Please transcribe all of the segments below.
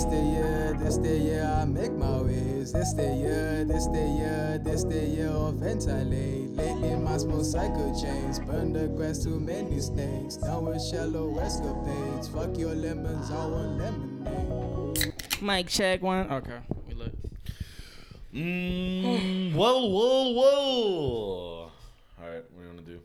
This the year, this the year I make my ways. This the year, this the year, this the year of ventilate. Lately my small cycle chains burn the grass too many snakes. Down with shallow escapades. Fuck your lemons, I want lemonade. Mic check one. Okay, we look. Mm, whoa, whoa, whoa. All right, what do you want to do?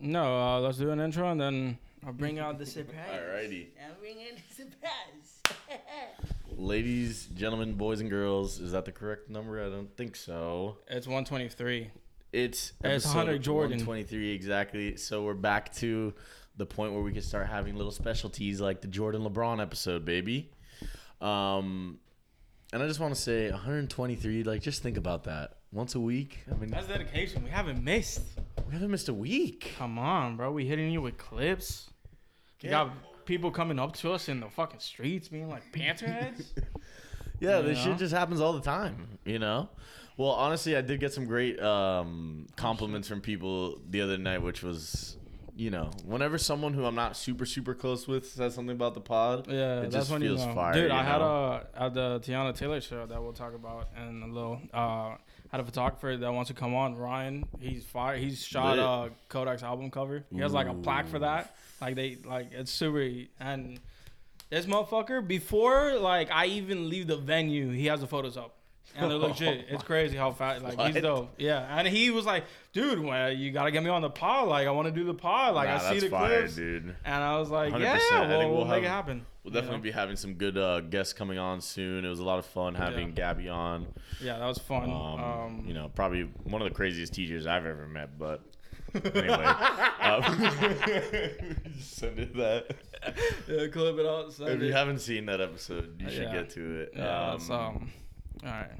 No, uh, let's do an intro and then I'll bring out the surprise. Alrighty. I'll bring in the surprise. Ladies, gentlemen, boys, and girls, is that the correct number? I don't think so. it's 123. It's It's 100 Jordan. 123 exactly. So we're back to the point where we can start having little specialties like the Jordan LeBron episode, baby. Um, and I just want to say 123. Like, just think about that. Once a week. I mean, That's dedication. We haven't missed. we haven't missed a week. Come on, bro. We hitting you with clips. You Yeah. got people coming up to us in the fucking streets being like panther heads. Yeah, this know? shit just happens all the time, you know? Well, honestly, I did get some great um, compliments from people the other night, which was, you know, whenever someone who I'm not super, super close with says something about the pod, Yeah, it that's just when feels you know. fire. Dude, I had a at the Teyana Taylor show that we'll talk about in a little. Uh, had a photographer that wants to come on. Ryan, he's fire. He's shot Lit. uh Kodak's album cover. He has like a plaque for that. Like they like it's super. And this motherfucker before like I even leave the venue, he has the photos up. And they're legit. It's crazy how fast. Like he's dope. Yeah. And he was like, "Dude, well, you gotta get me on the pod. Like I want to do the pod. Like Nah, I see the fire, clips." dude. And I was like, 100%. "Yeah, I think well, we'll we'll, make it happen." We'll definitely be having some good uh, guests coming on soon. It was a lot of fun having Gabby on. Yeah, that was fun. Um, Um, you know, probably one of the craziest teachers I've ever met, but anyway. um, send it that. yeah, clip it out. If you haven't seen that episode, you should Yeah. get to it. yeah, um, it's, um, all right.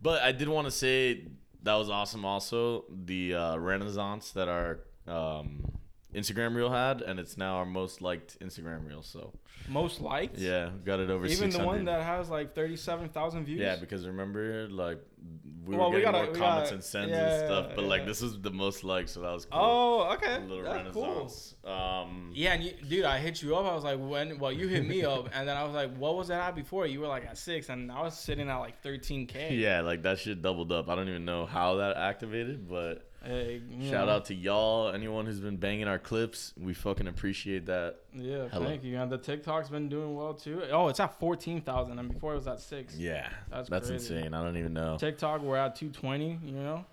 But I did want to say that was awesome. Also, the uh, renaissance that our um, Instagram reel had, and it's now our most liked Instagram reel. So Most liked. yeah, got it over. Even the one that has like thirty-seven thousand views. Yeah, because remember, like we Well, were we getting gotta- more we comments gotta- and sends yeah, and stuff, but like this was the most liked, so that was cool. Oh, okay. a little That's cool. renaissance. Um, Yeah, and you, dude, I hit you up. I was like, when? Well, you hit me up, and then I was like, what was that at before? You were like at six, and I was sitting at like thirteen k. yeah, like that shit doubled up. I don't even know how that activated, but Hey, shout know. out to y'all, anyone who's been banging our clips. We fucking appreciate that. Yeah, Hello. thank you. And the TikTok's been doing well too. Oh, it's at fourteen thousand, and before it was at six. Yeah, That's that's crazy. insane. I don't even know. TikTok, we're at two twenty. You know.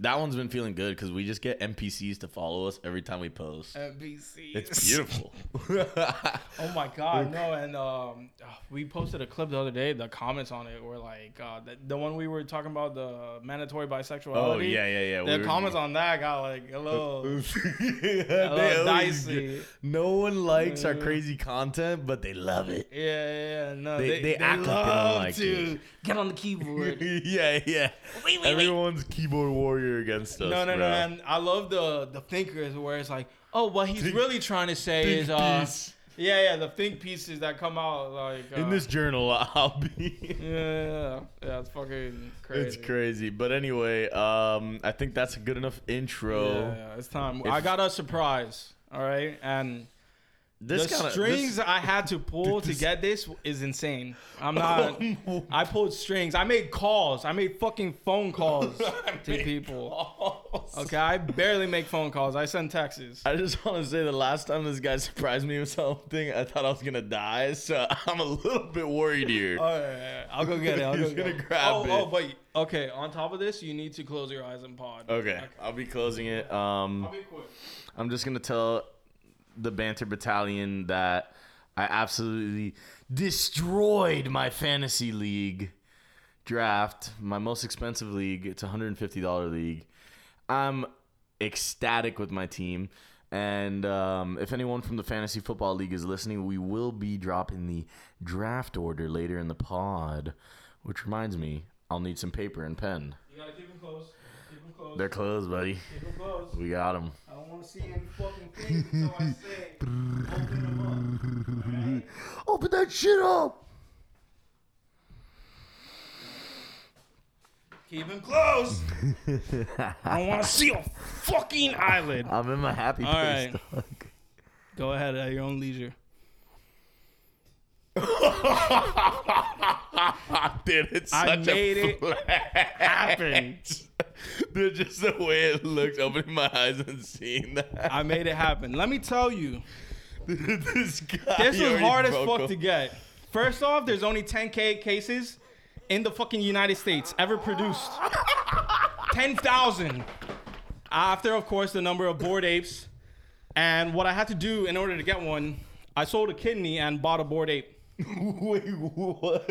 That one's been feeling good because we just get NPCs to follow us every time we post. NBC. It's beautiful. Oh my god, no! And um, we posted a clip the other day. The comments on it were like uh, the, the one we were talking about the mandatory bisexuality. oh yeah, yeah, yeah. The comments on that got like a little, a little dicey. No one likes our crazy content, but they love it. Yeah, yeah, yeah. No, They- they, they act like they don't like to it. get on the keyboard. yeah, yeah. wait, wait, wait. Everyone's keyboard warrior against us. No, no, no. bro. And I love the the thinkers where it's like, oh, what he's Think- really trying to say is, uh, piece. yeah, yeah, the think pieces that come out like uh, In this journal, I'll be. Yeah, yeah, yeah, yeah. It's fucking crazy. It's crazy, but anyway, um, I think that's a good enough intro. Yeah, yeah, it's time. If- I got a surprise. All right, and This the kind of strings I had to pull to get this is insane. I'm not. I pulled strings. I made calls. I made fucking phone calls to people. Okay, I barely make phone calls. I send texts. I just want to say the last time this guy surprised me with something, I thought I was gonna die, so I'm a little bit worried here. All right, all right, I'll go get it. I'll He's go gonna it. grab oh, it. Oh, but okay. On top of this, you need to close your eyes and pod. Okay, I'll be closing it. Um, I'll be quick. I'm just gonna tell the Banter Battalion that I absolutely destroyed my fantasy league draft, my most expensive league. It's a $150 league. I'm ecstatic with my team. And um, if anyone from the Fantasy Football League is listening, we will be dropping the draft order later in the pod. Which reminds me, I'll need some paper and pen. You gotta keep them close. Keep them close. They're closed, buddy. keep them close. We got them. I don't want to see any fucking things until I say open them up. Open that shit up. Keep them close. I don't want to see a fucking eyelid. I'm in my happy All place. right. dog. Go ahead at your own leisure. Dude, it's I made a it happen. Dude, just the way it looks, opening my eyes and seeing that. I made it happen. Let me tell you, this guy. this was hard as fuck to get. First off, there's only 10k cases in the fucking United States ever produced. 10,000. After, of course, the number of bored apes. And what I had to do in order to get one, I sold a kidney and bought a bored ape. Wait, what?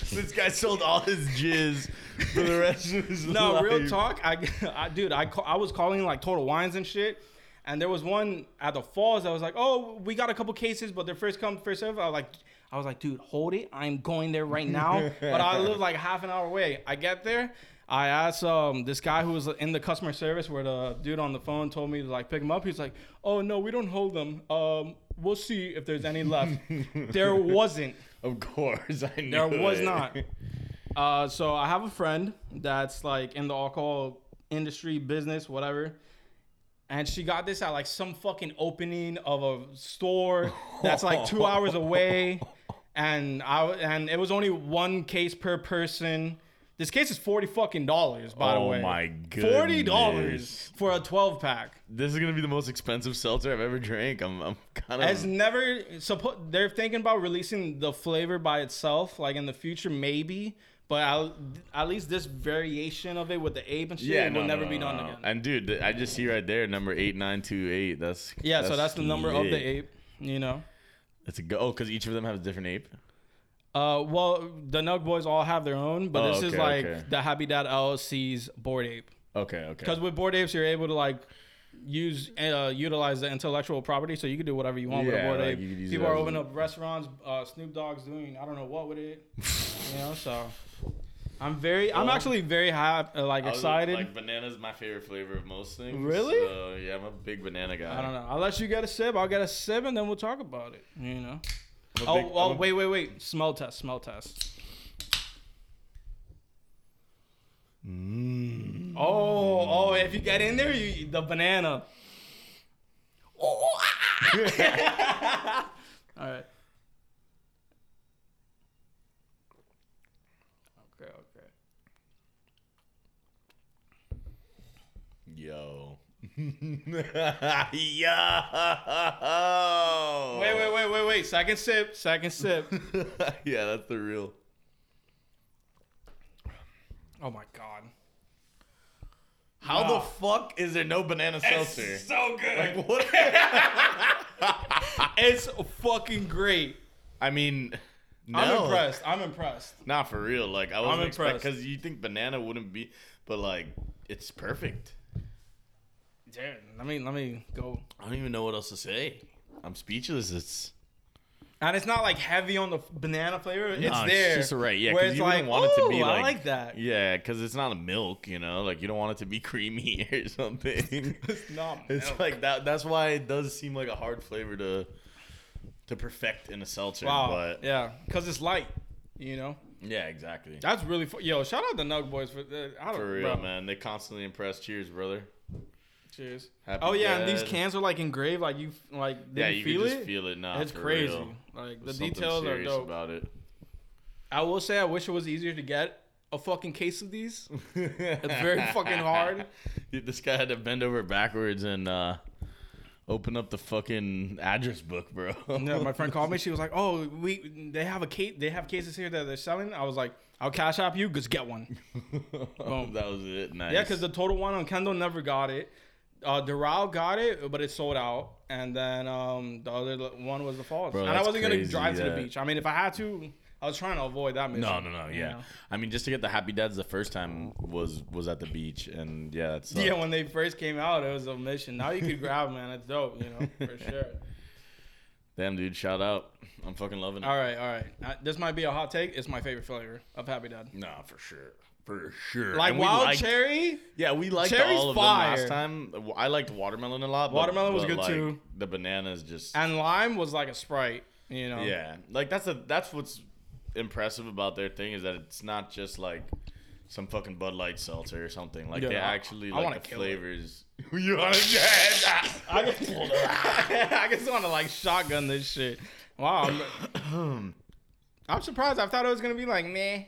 this guy sold all his jizz for the rest of his life. No, real talk. I, I dude, I, ca- I was calling like Total Wines and shit. And there was one at the falls that was like, "Oh, we got a couple cases, but they're first come first serve." I was like, "I was like, dude, hold it. I'm going there right now." but I live like half an hour away. I get there. I asked um this guy who was in the customer service where the dude on the phone told me to like pick him up. He's like, "Oh no, we don't hold them. Um, we'll see if there's any left." there wasn't. Of course, I knew There was it. not. Uh, so I have a friend that's like in the alcohol industry, business, whatever. And she got this at like some fucking opening of a store that's like two hours away, and I and it was only one case per person. This case is forty fucking dollars, by the way. Oh way. my Forty goodness. dollars for a twelve pack. This is gonna be the most expensive seltzer I've ever drank. I'm, I'm kind of. It's never suppo- They're thinking about releasing the flavor by itself, like in the future, maybe. But I'll, at least this variation of it with the ape and shit yeah, will no, never no, be no, done no. again. And dude, th- I just see right there number eight nine two eight. That's yeah, so that's the number of the ape. You know. It's a go. Oh, because each of them has a different ape. Uh, well, the Nelk Boys all have their own, but Oh, this is like okay. the Happy Dad LLC's bored ape. Okay, okay. Because with bored apes, you're able to like use uh, utilize the intellectual property, so you can do whatever you want with a board like, ape. you could use People are opening up restaurants. Uh, Snoop Dogg's doing I don't know what with it. you know, so I'm very, I'm actually very happy, like excited. Like banana's my favorite flavor of most things. Really? So, yeah, I'm a big banana guy. I don't know. I'll let you get a sip. I'll get a sip, and then we'll talk about it. You know. Oh, big- oh, wait, wait, wait. Smell test. Smell test. Mm. Oh, oh! If you get in there, you the banana. Oh. All right. Okay, okay. Yo. Yo. Wait, wait, wait, wait, wait. Second sip. Second sip. yeah, that's the real. Oh my god. How Wow. the fuck is there no banana seltzer? so good. Like what? It's fucking great. I mean, no. I'm impressed. I'm impressed. Not for real. Like I wasn't because you think banana wouldn't be, but like it's perfect. Dude, let me let me go. I don't even know what else to say. I'm speechless. It's And it's not like heavy on the banana flavor. It's there. just right. Yeah, because it's you like, wouldn't want it to be "Ooh, like I like that. Yeah, because it's not a milk. You know, like you don't want it to be creamy or something. It's not. It's like that. That's why it does seem like a hard flavor to to perfect in a seltzer. wow. But yeah, because it's light. You know, yeah, exactly. that's really fu- yo. Shout out the Nelk Boys for the. I don't For real, bro. man. They constantly impress. Cheers, brother. Cheers. Happy Oh yeah, and these cans are like engraved. Like you like. Did Yeah, you, you feel can just it? feel it now. it's crazy. real. Like the There's details are dope. about it. I will say, I wish it was easier to get a fucking case of these. It's very fucking hard. This guy had to bend over backwards and uh, open up the fucking address book, bro. Yeah, my friend called me. She was like, "Oh, we they have a case. They have cases here that they're selling." I was like, "I'll cash app you. Just get one." Boom. that was it. Nice. Yeah, because the Total Wine on Kendall never got it. Uh, Doral got it, but it sold out. And then um, the other one was the Falls. Bro, and I wasn't gonna crazy, drive to the beach. I mean, if I had to, I was trying to avoid that mission. No, no, no. you Yeah, know? I mean, just to get the Happy Dads the first time was was at the beach, and yeah, it's Yeah, when they first came out, it was a mission. Now you could grab, man. It's dope, you know, for sure. damn, dude. Shout out. I'm fucking loving it. All right, all right. Uh, this might be a hot take. It's my favorite flavor of Happy Dad. Nah, for sure, for sure. Like wild liked- cherry. Yeah, we liked Cherry's all of fire. them last time. I liked watermelon a lot. but- Watermelon was but, good like, too. The bananas just And lime was like a sprite, you know. yeah, like that's a that's what's impressive about their thing is that it's not just like some fucking Bud Light seltzer or something. Like Yeah, they I- actually I like wanna the flavors. you want to I just, I just want to like shotgun this shit. Wow. I'm- I'm surprised. I thought it was gonna be like meh.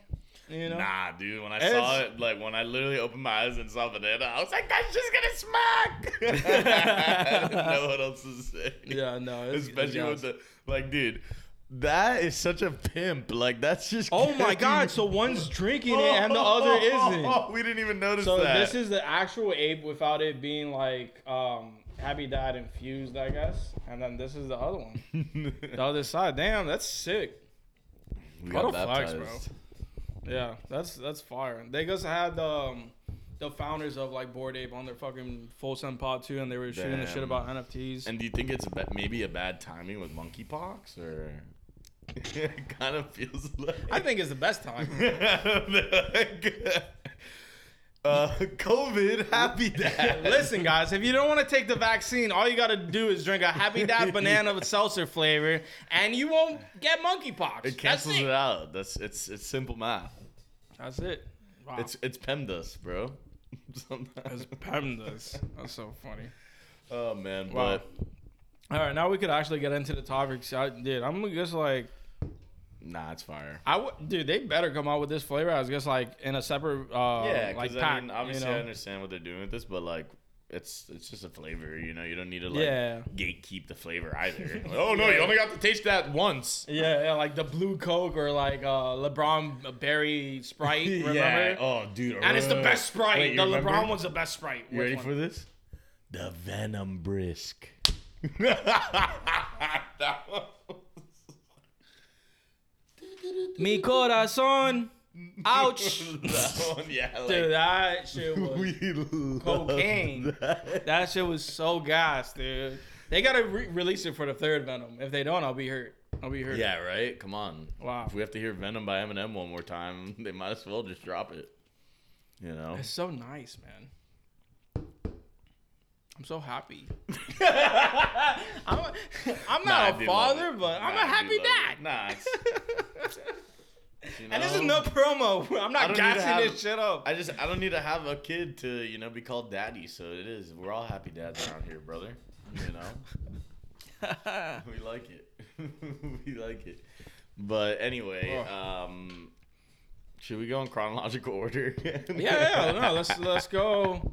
You know. Nah, dude. When I saw it, like when I literally opened my eyes and saw banana, I was like, "That's just gonna smack." I didn't know what else to say. Yeah, no. Especially with the like, dude. That is such a pimp. Like that's just. Oh my god! So one's drinking it and the other isn't. We didn't even notice So that. this is the actual ape without it being like um Happy Dad infused, I guess. And then this is the other one, the other side. Damn, that's sick. we got a flex, baptized. Yeah, that's that's fire. They just had um the founders of like Bored Ape on their fucking full send pod too, and they were shooting the shit about NFTs. And do you think it's ba- maybe a bad timing with monkeypox, or it kind of feels like? I think it's the best time. uh, COVID, happy dad. Listen, guys, if you don't want to take the vaccine, all you got to do is drink a Happy Dad banana with seltzer flavor, and you won't get monkeypox. it cancels That's it it. out. That's it's it's simple math. That's it. Wow. It's it's PEMDAS, bro. It's Sometimes. PEMDAS. That's so funny. Oh man, Wow. but All right, now we could actually get into the topics. I did. I'm just like, nah, it's fire. I would, dude. They better come out with this flavor. I was just like in a separate, uh, yeah, like because pack. I mean, obviously you know? I understand what they're doing with this, but like, it's it's just a flavor. You know, you don't need to like Yeah. gatekeep the flavor either. Like, oh no, you only got to taste that once. Yeah, yeah, like the blue Coke or like uh, LeBron Berry Sprite. Remember? Yeah. Oh, dude. And it's the uh, best Sprite. wait, the remember? LeBron one's the best Sprite. You Which ready one? for this? The Venom Brisk. Mi corazón. Ouch. that one, yeah. Like, Dude, that shit was cocaine. that. That shit was so gas, dude. They gotta re- release it for the third Venom. If they don't, I'll be hurt. I'll be hurt. Yeah, right? Come on. Wow. If we have to hear Venom by Eminem one more time, they might as well just drop it. You know? It's so nice, man. I'm so happy. I'm, a, I'm not do a father, but I'm Nah, a I do happy dad. it. Nah, you And this is no promo. I'm not don't need to gassing have- this shit up. I just I don't need to have a kid to you know be called daddy. So it is. We're all happy dads around here, brother. You know, we like it. we like it. But anyway, um, should we go in chronological order? yeah, yeah. No, let's let's go.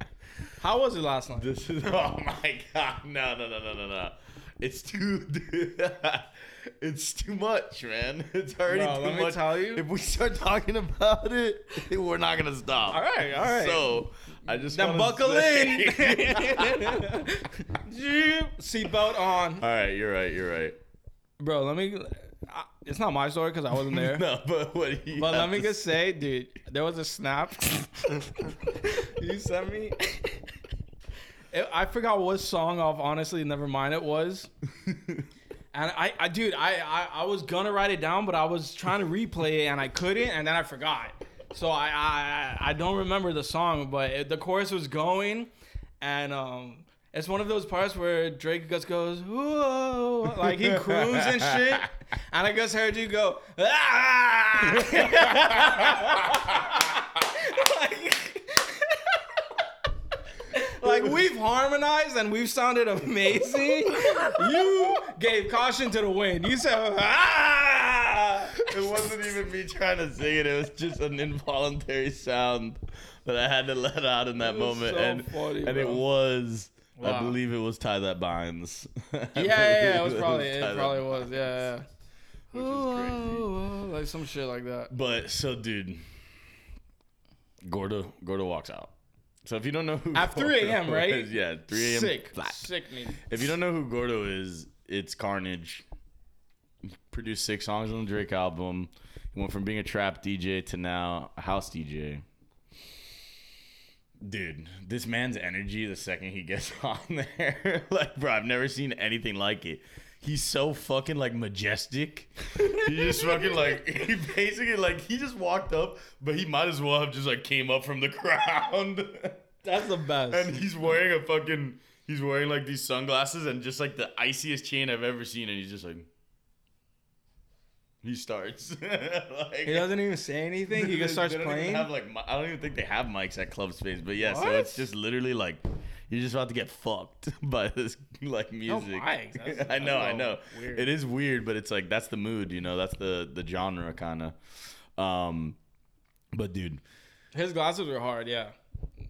How was it last night? This is oh my god no no no no no no it's too it's too much man it's already Bro, too let me much tell you. if we start talking about it we're not gonna stop All right, all right. so I just Then wanna buckle say- in. Seatbelt on, all right you're right you're right bro. Let me. I, it's not my story because I wasn't there. no but what do you But let me just say, dude, there was a snap you sent me. It- I forgot what song off. Honestly, never mind. It was, and I, I, dude, I, I, I was gonna write it down, but I was trying to replay it and I couldn't, and then I forgot. So I, I, I don't remember the song, but it, the chorus was going, and um. It's one of those parts where Drake just goes, whoa, like he croons and shit. And I just heard you go, ah! like, like we've harmonized and we've sounded amazing. You gave caution to the wind. You said, ah! it wasn't even me trying to sing it it was just an involuntary sound that I had to let out in that moment so and funny, and it bro. Was I believe it was Tie That Binds. Yeah, yeah, yeah, it was probably, it That probably Binds. was, yeah, yeah. Which was crazy. Like some shit like that. But so, dude, Gordo Gordo walks out. So if you don't know who At 3 a.m., right? is, yeah, 3 a.m. Sick, flat. sickening. If you don't know who Gordo is, it's Carnage. Produced six songs on the Drake album. He went from being a trap DJ to now a house DJ. Dude, this man's energy the second he gets on there, like, bro, I've never seen anything like it. He's so fucking like majestic. He just fucking like he basically like he just walked up, but he might as well have just like came up from the ground. That's the best. and he's wearing a fucking he's wearing like these sunglasses and just like the iciest chain I've ever seen, and he's just like he starts. like, he doesn't even say anything. He just starts they don't even playing. Have, like, I don't even think they have mics at Club Space, but yeah. So it's just literally like, You're just about to get fucked by this like music. mics. That's- I know, I know. weird. It is weird, but it's like that's the mood, you know. That's the the genre kind of. Um, but dude, His glasses are hard. Yeah.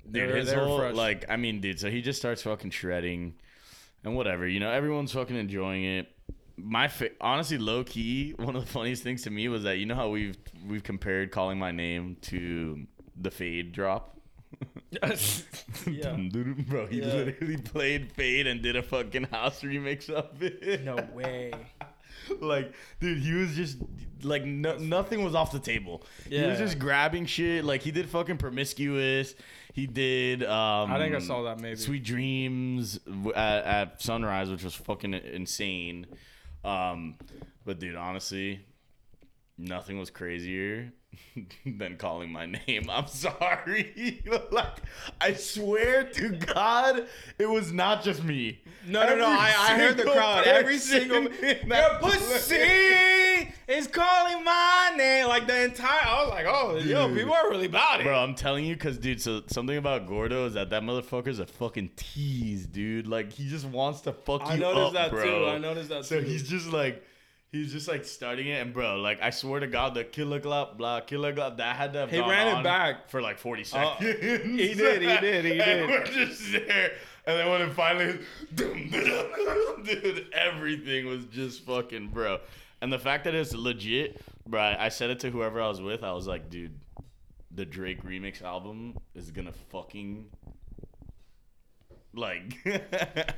dude, They were- his they were whole fresh. like, I mean, dude. So he just starts fucking shredding, and whatever, you know. Everyone's fucking enjoying it. My fa- honestly, low key, one of the funniest things to me was that you know how we've we've compared calling my name to the fade drop. yeah. Bro, he Yeah. literally played Fade and did a fucking house remix of it. No way. like, dude, he was just like no, nothing was off the table. Yeah. He was just grabbing shit. Like he did fucking promiscuous. He did. um I think I saw that maybe. Sweet Dreams at, at Sunrise, which was fucking insane. Um, but dude, honestly, nothing was crazier than calling my name. I'm sorry. like, I swear to God, it was not just me. No, no, no. I, I heard the crowd. Every single in your pussy is calling my name. Like the entire. I was like, oh, yo, people are really about it. Bro, I'm telling you, cause dude, so something about Gordo is that that motherfucker's a fucking tease, dude. Like he just wants to fuck I you noticed that too. I noticed that So too. he's just like, he's just like starting it, and bro, like I swear to God, the killer glove, blah, killer glove, that had to have He ran it back. for like 40 Uh, seconds. he did, he did, he And did. we're just there, and then when it finally, dude, everything was just fucking, bro. And the fact that it's legit, bro, I said it to whoever I was with. I was like, dude, the Drake remix album is gonna fucking like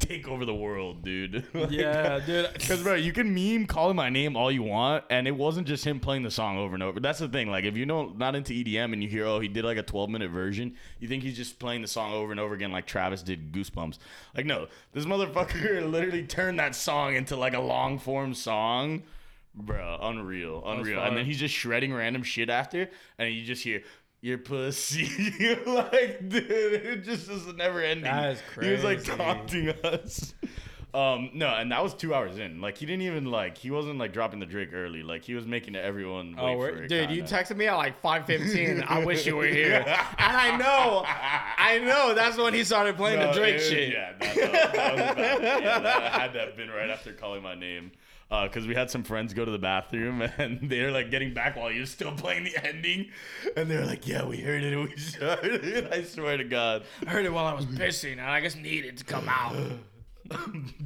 take over the world, dude. Like, Yeah, dude. Because bro, you can meme calling my name all you want, and it wasn't just him playing the song over and over. That's the thing. Like, if you know not into EDM and you hear, oh, he did like a 12 minute version, you think he's just playing the song over and over again, like Travis did Goosebumps. Like, no, this motherfucker literally turned that song into like a long form song. Bro, unreal, unreal. And then he's just shredding random shit after, and you just hear. Your pussy, like dude, it just is never ending. That is He was like taunting us. Um, no, and that was two hours in. Like he didn't even like he wasn't like dropping the Drake early. Like he was making everyone Oh, dude, you kinda. texted me at like 5:15. I wish you were here, and I know, I know that's when he started playing No, the Drake it- shit. Yeah, that, that, that was about. Yeah, that had to have been right after calling my name. Because we had some friends go to the bathroom and they're like getting back while you're still playing the ending, and they're like, "Yeah, we heard it. We started." I swear to God, I heard it while I was pissing, and I just needed to come out.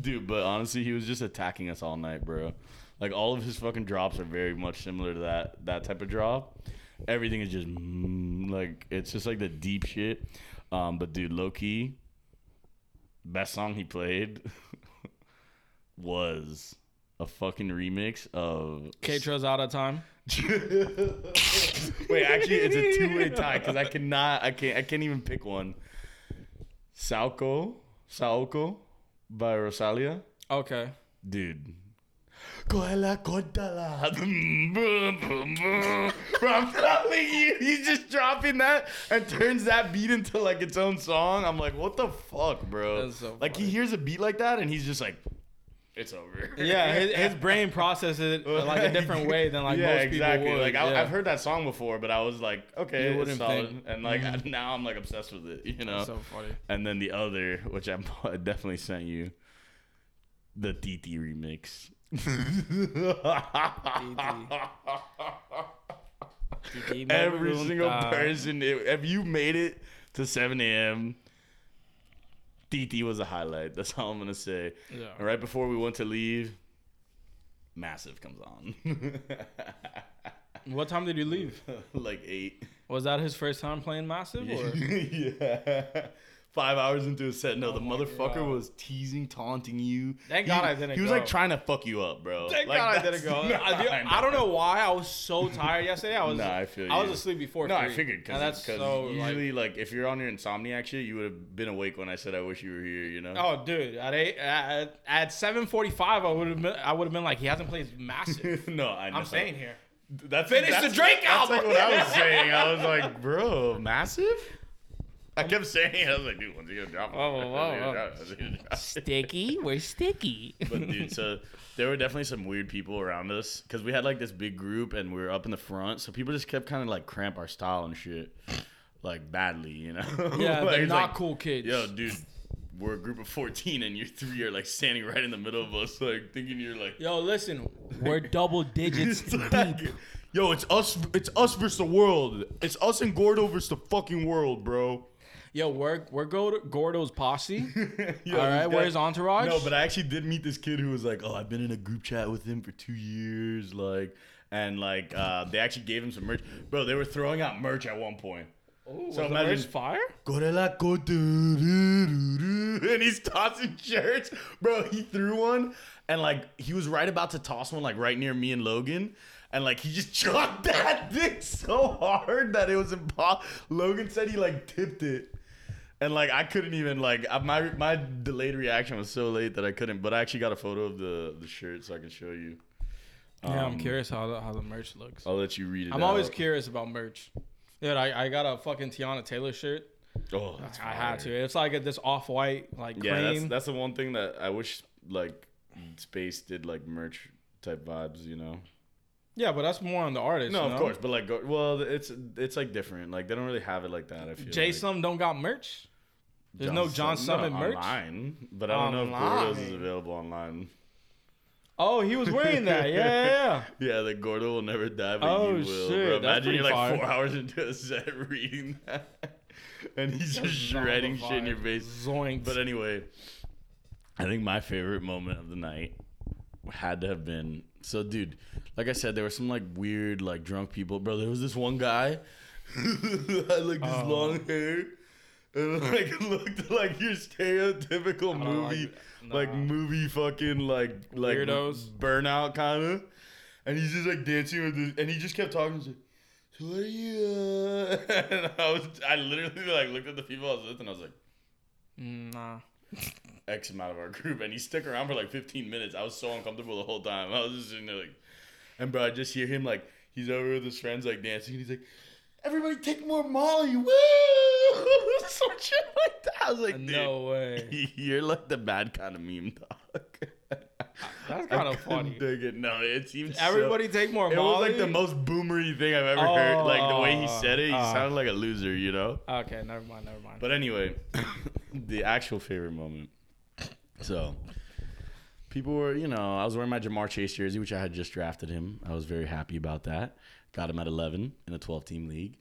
dude. But honestly, he was just attacking us all night, bro. Like all of his fucking drops are very much similar to that that type of drop. Everything is just mm, like it's just like the deep shit. Um, but dude, low key, best song he played was a fucking remix of. K-Tro's out of time. Wait, actually, it's a two-way tie because I cannot, I can't, I can't even pick one. Saoko, Saoko, by Rosalia, Okay. dude. Bro, I'm telling you, he's just dropping that and turns that beat into like its own song. I'm like, what the fuck, bro? So like he hears a beat like that and he's just like, it's over. Yeah, his, his brain processes it like a different way than like yeah, most exactly. people would. Like I, yeah. I've heard that song before, but I was like, okay, it's solid. think. And like Mhm. now I'm like obsessed with it, you know. That's so funny. and then the other, which I I definitely sent you, the Titi remix. Every single person, if if you made it to 7 a.m., Titi was a highlight. That's all I'm gonna say. Yeah. And right before we went to leave, Massive comes on. What time did you leave? like eight. Was that his first time playing Massive? Or? yeah. Five hours into a set. No, the oh motherfucker God. was teasing, taunting you. Thank He- God I didn't He was go. like trying to fuck you up, bro. Thank Like, God I didn't go. I, I don't know why I was so tired yesterday. I was Nah, I feel I was asleep before. No, I figured because that's so usually, like, if you're on your insomniac shit, you would have been awake when I said I wish you were here. You know? Oh, dude! At eight, at, at seven forty-five, I would have been. I would have been like, he hasn't played massive. no, I know. I'm staying here. That's Finish that's, the Drake that's like what I was saying. I was like, bro, massive. I kept saying, it. I was like, dude, when's he gonna drop? it? Whoa, whoa, When's whoa, drop it? When's he gonna drop it? Sticky, we're sticky. but dude, so there were definitely some weird people around us because we had like this big group and we were up in the front, so people just kept kind of like cramp our style and shit. like badly, you know. Yeah, Like, they're not like, cool kids. Yo, dude, we're a group of 14 and you three are like standing right in the middle of us, like thinking you're like, Yo, listen, we're double digits deep. Yo, it's us. It's us versus the world. It's us and Gordo versus the fucking world, bro. Yo, we're we're Gordo's posse. Yo, All right, where's Entourage? No, but I actually did meet this kid who was like, "Oh, I've been in a group chat with him for two years, like, and like, uh, they actually gave him some merch, bro. They were throwing out merch at one point. Ooh, so imagine- fire. Gorilla go do, do, do, do, and he's tossing shirts, bro. He threw one, and like he was right about to toss one, like right near me and Logan. And like he just chucked that thing so hard that it was impossible. Logan said he like tipped it, and like I couldn't even like my my delayed reaction was so late that I couldn't. But I actually got a photo of the the shirt so I can show you. yeah, I'm Um, curious how the, how the merch looks. I'll let you read it. I'm always curious about merch. Dude, I, I got a fucking Teyana Taylor shirt. Oh, that's I had to. It's like a, this off white like cream. Yeah, that's that's the one thing that I wish like Space did like merch type vibes, you know. yeah, but that's more on the artist. No, of know? course, but like, well, it's it's like different. Like they don't really have it like that. I feel. Jay like. Don't got merch. There's no John Sum- Summit no, merch? online, but I don't know if Gordo's is available online. Oh, he was wearing that. Yeah, yeah, yeah. Yeah, the Gordo will never die, but Oh, you will. shit, imagine you're like fire. four hours into a set reading that, and he's just shredding shit in your face. Zoinks. But anyway, I think my favorite moment of the night had to have been so, dude. Like I said, there were some like weird, like drunk people. Bro, there was this one guy who had like this Oh. long hair and like looked like your stereotypical movie, like like, movie fucking like like Weirdos. burnout kind of. And he's just like dancing with this, and he just kept talking. He's like, so what are you? Uh? And I was, I literally like looked at the people I was with, and I was like. Mm, nah. X amount of our group, and he stuck around for like 15 minutes. I was so uncomfortable the whole time. I was just sitting there like, and bro, I just hear him like he's over with his friends like dancing, and he's like, "Everybody take more Molly, woo!" Some shit like that. I was like, No way. you're like the bad kind of meme, dog. That's kind of funny. dig it. No, it seems so- Everybody take more Molly? It was like the most boomery thing I've ever heard. Like the way he Oh, said it, he uh. sounded like a loser, you know. Okay, never mind, never mind. But anyway, the actual favorite moment. So, people were, you know, I was wearing my Ja'Marr Chase jersey, which I had just drafted him. I was very happy about that. Got him at 11 in a 12 team league.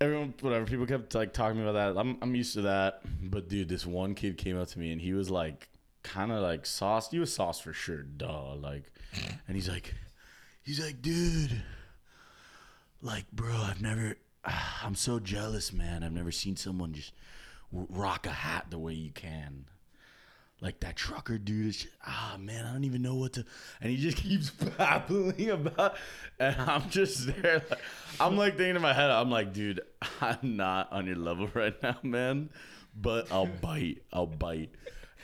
Everyone, whatever, people kept like talking about that. I'm, I'm used to that. But dude, this one kid came up to me and he was like, kind of like sauced. He was sauced for sure, duh. Like, and he's like, he's like, dude, like, bro, I've never, I'm so jealous, man. I've never seen someone just rock a hat the way you can. Like that trucker dude is just, ah man, I don't even know what to and he just keeps babbling about and I'm just there like I'm like thinking in my head, I'm like, dude, I'm not on your level right now, man. But I'll bite. I'll bite.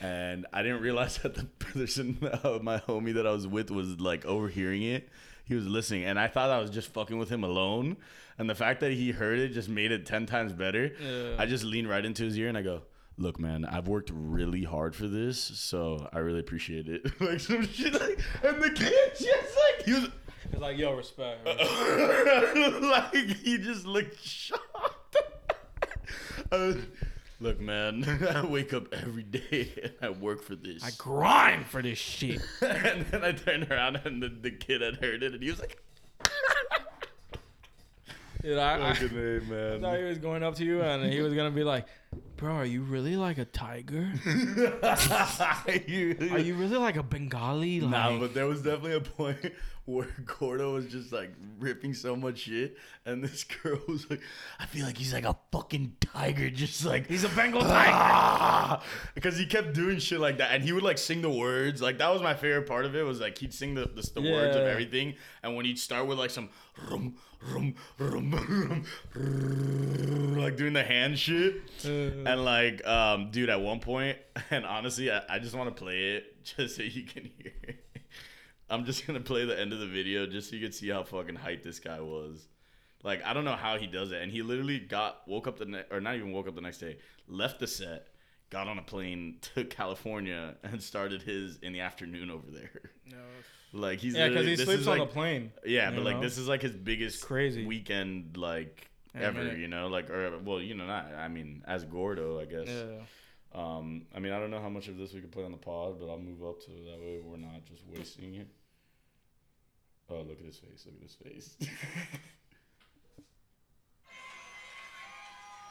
And I didn't realize that the person, uh, my homie that I was with, was like overhearing it. He was listening, and I thought I was just fucking with him alone. And the fact that he heard it just made it ten times better. Yeah. I just leaned right into his ear and I go, "Look, man, I've worked really hard for this, so I really appreciate it." like some shit, like, and the kid just like he was, It's like, yo, respect. like he just looked shocked. Uh, Look, man, I wake up every day and I work for this. I grind for this shit. and then I turned around and the, the kid had heard it and he was like, Dude, I, A, I thought he was going up to you and he was gonna be like, "Bro, are you really like a tiger? Are you really like a Bengali? Like, Nah, but there was definitely a point where Gordo was just like ripping so much shit, and this girl was like, "I feel like he's like a fucking tiger, just like he's a Bengal tiger." ah! because he kept doing shit like that, and he would like sing the words. Like that was my favorite part of it was like he'd sing the the, the words of everything, and when he'd start with like some rum rum rum rum, rum like doing the hand shit. And like, um, dude, at one point, and honestly, I, I just want to play it just so you can hear. it. I'm just gonna play the end of the video just so you can see how fucking hyped this guy was. Like, I don't know how he does it, and he literally got woke up the ne- or not even woke up the next day, left the set, got on a plane to California, and started his in the afternoon over there. Like he's Yeah, because he this sleeps on like- the plane. yeah, you but like this is like his biggest crazy. weekend like in a ever. minute. You know, like or well, you know, not. I mean, as Gordo, I guess. Yeah. Um, I mean, I don't know how much of this we could play on the pod, but I'll move up so that way we're not just wasting it. Oh, look at his face! Look at his face.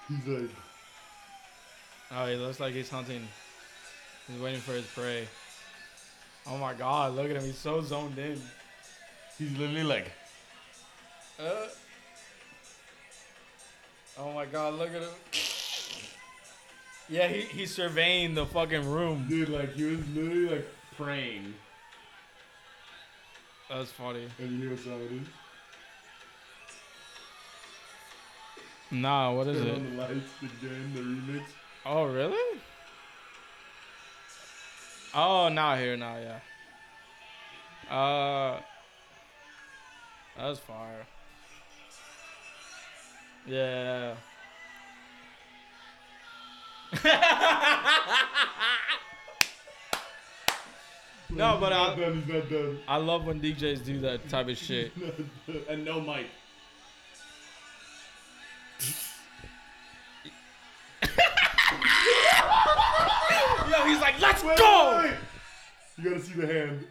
He's like, Oh, he looks like he's hunting. He's waiting for his prey. Oh my god, look at him. He's so zoned in. he's literally like, Uh. Oh my god, look at him. Yeah, he, he's surveying the fucking room. dude, like he was literally like praying. That's funny. And you hear what song it is? Nah, what is Turn it? on the lights again, the remix. Oh, really? Oh, now here, now, yeah. Uh, that's fire. Yeah. no, but I, done. He's not done. I love when DJs do that type of shit. and no mic. Yo, he's like, let's Wait, go! wait. You gotta see the hand.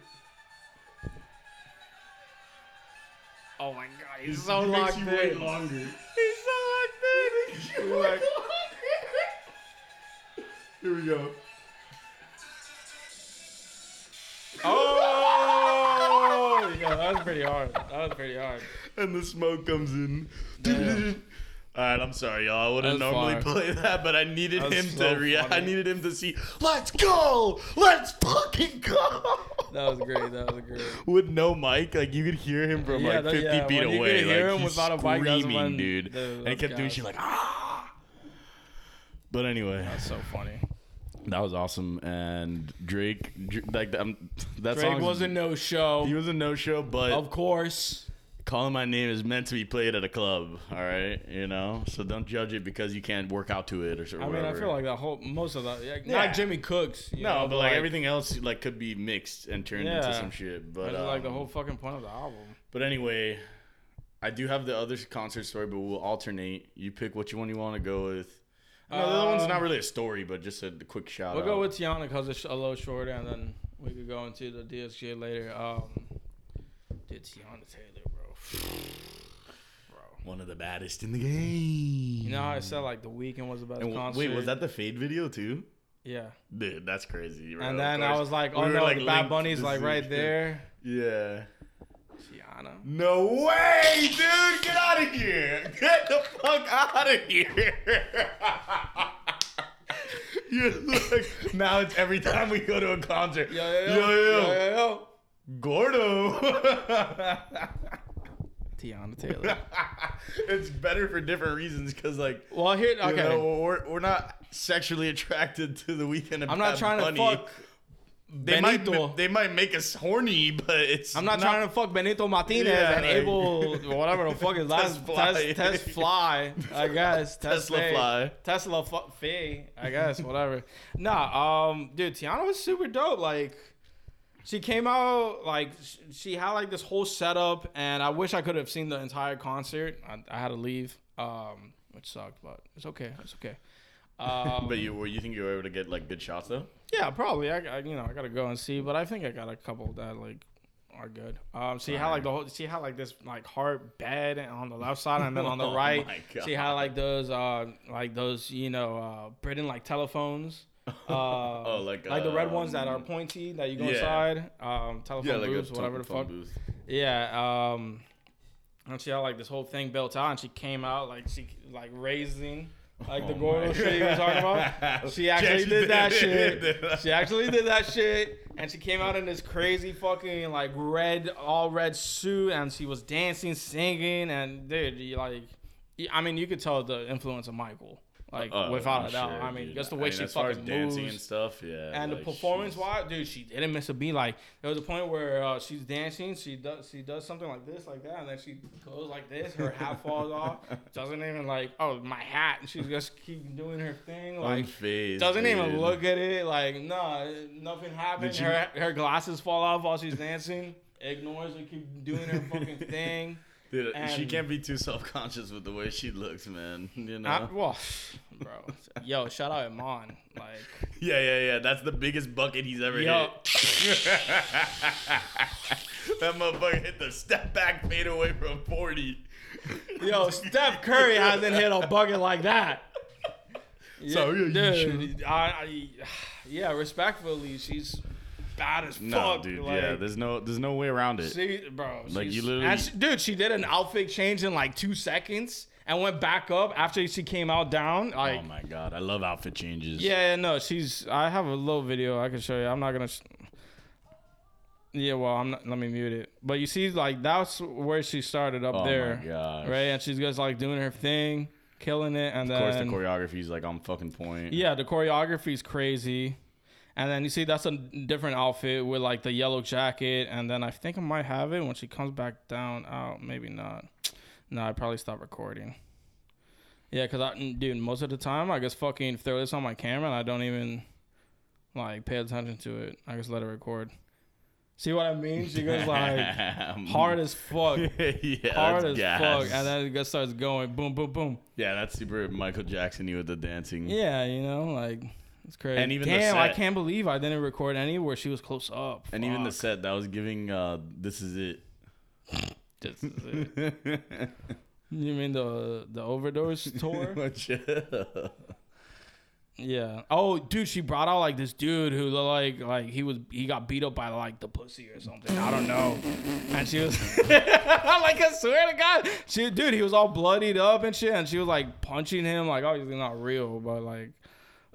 Oh my god, he's so He locked in. He's so locked in. Here we go. Oh, yeah, that was pretty hard. That was pretty hard. And the smoke comes in. All right, I'm sorry, y'all. I wouldn't That normally fire. play that, but I needed him so to react. I needed him to see. Let's go! Let's fucking go! That was great. That was great. With no mic, like you could hear him from Yeah, like that- 50 yeah, feet when you away. could hear like, him he's without a mic, screaming, dude. dude, and he kept doing gas. shit like ah. But anyway, That's so funny. That was awesome. And Drake, Dr- like um, that Drake song was a no show. He was a no show, but Of course. calling my name is meant to be played at a club. All right, you know. So don't judge it because you can't work out to it or. I mean, I feel like that whole most of that, like, Yeah. not Jimmy Cooks. you no, know, but like everything else, like could be mixed and turned into Yeah. some shit. But But like the um, whole fucking point of the album. But anyway, I do have the other concert story, but we'll alternate. You pick which one you want to go with. No, the other one's Um, not really a story, but just a, quick shout We'll out. go with Teyana because it's a little shorter, and then we could go into the DSJ later. Um, dude, Teyana Taylor, bro. bro. one of the baddest in the game. You know how I said like the Weeknd was the best And concert. wait, was that the Fade video too? Yeah. Dude, that's crazy. bro. And then I was like, We oh were, no, like, the Bad Bunny's like right there. Yeah. Teyana. No way, dude! Get out of here! Get the fuck out of here! You're like, now it's every time we go to a concert. Yo, yo, yo. yo, yo. yo, yo, yo. Gordo. Teyana Taylor. it's better for different reasons because, like, well, here, you okay. know, we're, we're not sexually attracted to the Weeknd. Of I'm not trying Bunny. to fuck They might, Benito. they might make us horny, but it's. I'm not, trying to fuck Benito Martinez Yeah, and like- Abel, whatever the fuck his last Fly. test, test fly, I guess. Tesla fly. Tesla fu- Fay, I guess, whatever. Nah, um, dude, Teyana was super dope. Like, she came out like she had like this whole setup, and I wish I could have seen the entire concert. I, I had to leave, um, which sucked, but it's okay. It's okay. Um, But you, were you think you were able to get like good shots though? yeah, probably. I, I you know I gotta go and see, but I think I got a couple that like are good. Um, she had like the whole she had like this like hard bed on the left side, and then on the Oh right See how like those uh like those you know uh Britain like telephones. Uh, Oh, like, like the red ones that are um, pointy that you go yeah. inside. Um, telephone booths, a whatever the fuck. booth. Yeah. Um, and she had like this whole thing built out, and she came out like she like raising like the Oh Gordo my shit you were talking about. She actually did that shit. She actually did that shit, and she came out in this crazy fucking like red, all red suit, and she was dancing, singing, and dude, you, like, I mean, you could tell the influence of Michael, like Oh, without a doubt. sure, I mean, dude. just the I way mean, she as far as fucking dancing moves. and stuff, yeah. And the performance she's- wise, dude, she didn't miss a beat. Like there was a point where uh, she's dancing, she does she does something like this, like that, and then she goes like this. Her hat falls off. Doesn't even like oh my hat. And she just keep doing her thing. Like Unfazed, doesn't even look at it. Like no, nothing happened. You- Her her glasses fall off while she's dancing. Ignores her, keep doing her fucking thing. Dude, she can't be too self conscious with the way she looks, man. You know. I, well, bro, yo, shout out Iman. Like, yeah, yeah, yeah. That's the biggest bucket he's ever yo, hit. that motherfucker hit the step back fade away from forty. yo, Steph Curry hasn't hit a bucket like that. So, yeah, you dude, I, I, yeah, respectfully, she's bad as No, fuck. dude. like, yeah, there's no, there's no way around it. She, bro, Like, you literally- she- dude, she did an outfit change in like two seconds and went back up after she came out down. Oh like, oh my god, I love outfit changes. yeah, no, she's. I have a little video I can show you. I'm not gonna. Sh- yeah, well, I'm not. Let me mute it. But you see, like that's where she started up Oh there, right? And she's just like doing her thing, killing it, and then Of course, the then choreography's like on fucking point. yeah, the choreography's crazy. And then you see that's a different outfit with like the yellow jacket, and then I think I might have it when she comes back down. Oh, maybe not. No, I probably stop recording. Yeah, cause I, dude, most of the time I just fucking throw this on my camera and I don't even like pay attention to it. I just let it record. See what I mean? She goes like hard as fuck, yeah, hard as gas. fuck, and then it just starts going boom, boom, boom. yeah, that's super Michael Jackson. You with the dancing. Yeah, you know, like it's crazy. And even the damn, I set- can't believe I didn't record any where she was close up. And even the Fuck. set that was giving, uh, this is it. This is it. you mean the the overdose tour? yeah. Oh, dude, she brought out like this dude who looked like like he was he got beat up by like the pussy or something. I don't know. And she was like, I swear to God, she dude, he was all bloodied up and shit, and she was like punching him like obviously not real, but like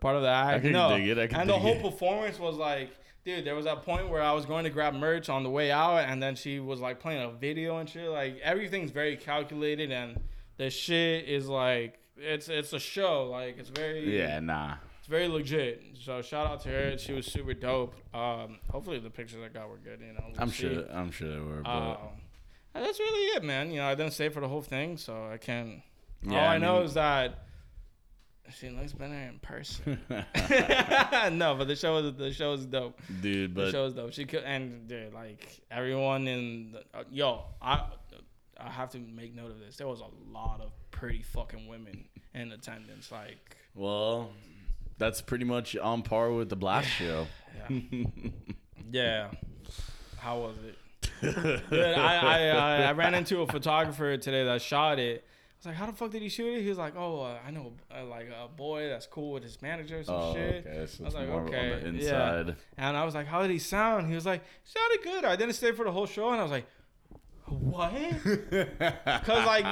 part of the act. can no. dig it, I can and the whole it. performance was like. Dude, there was that point where I was going to grab merch on the way out, and then she was like playing a video and shit. Like everything's very calculated, and the shit is like it's it's a show. Like it's very yeah, nah. it's very legit. So shout out to her. She was super dope. Um, hopefully the pictures I got were good. You know, we'll I'm see. sure. I'm sure they were. But and that's really it, man. You know, I didn't stay for the whole thing, so I can't. all Yeah, I, I know is that she looks better in person. no, but the show is the show is dope. dude, The show is dope. She could and dude, like everyone in the, uh, yo, I I have to make note of this. There was a lot of pretty fucking women in attendance. Like, well, that's pretty much on par with the Blxst show. yeah, yeah. How was it? Dude, I, I, I I ran into a photographer today that shot it. Was like, "How the fuck did he shoot it?" He was like, "Oh, uh, I know, uh, like a boy that's cool with his manager, or some Oh, shit." okay. So I was like, okay, yeah. And I was like, "How did he sound?" He was like, "Sounded good." I didn't stay for the whole show, and I was like, "What?" Because like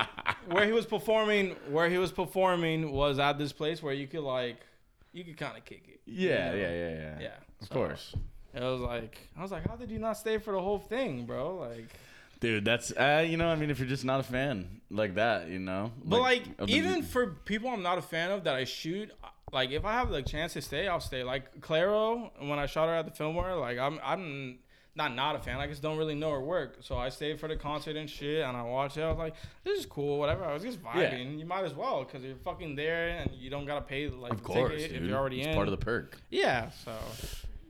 where he was performing, where he was performing was at this place where you could like, you could kind of kick it. you Yeah, know? yeah, yeah, yeah. yeah. Of So, course. It was like I was like, "How did you not stay for the whole thing, bro?" Like, Dude, that's uh, you know, I mean, if you're just not a fan like that, you know. but like, the- even for people I'm not a fan of that I shoot. Like if I have the chance to stay, I'll stay. Like Clairo, when I shot her at the Fillmore, like I'm I'm not not a fan. I just don't really know her work, so I stayed for the concert and shit, and I watched it. I was like, this is cool, whatever. I was just vibing. Yeah. You might as well because you're fucking there and you don't gotta pay like of the course, ticket if you're already it's in. part of the perk, yeah, so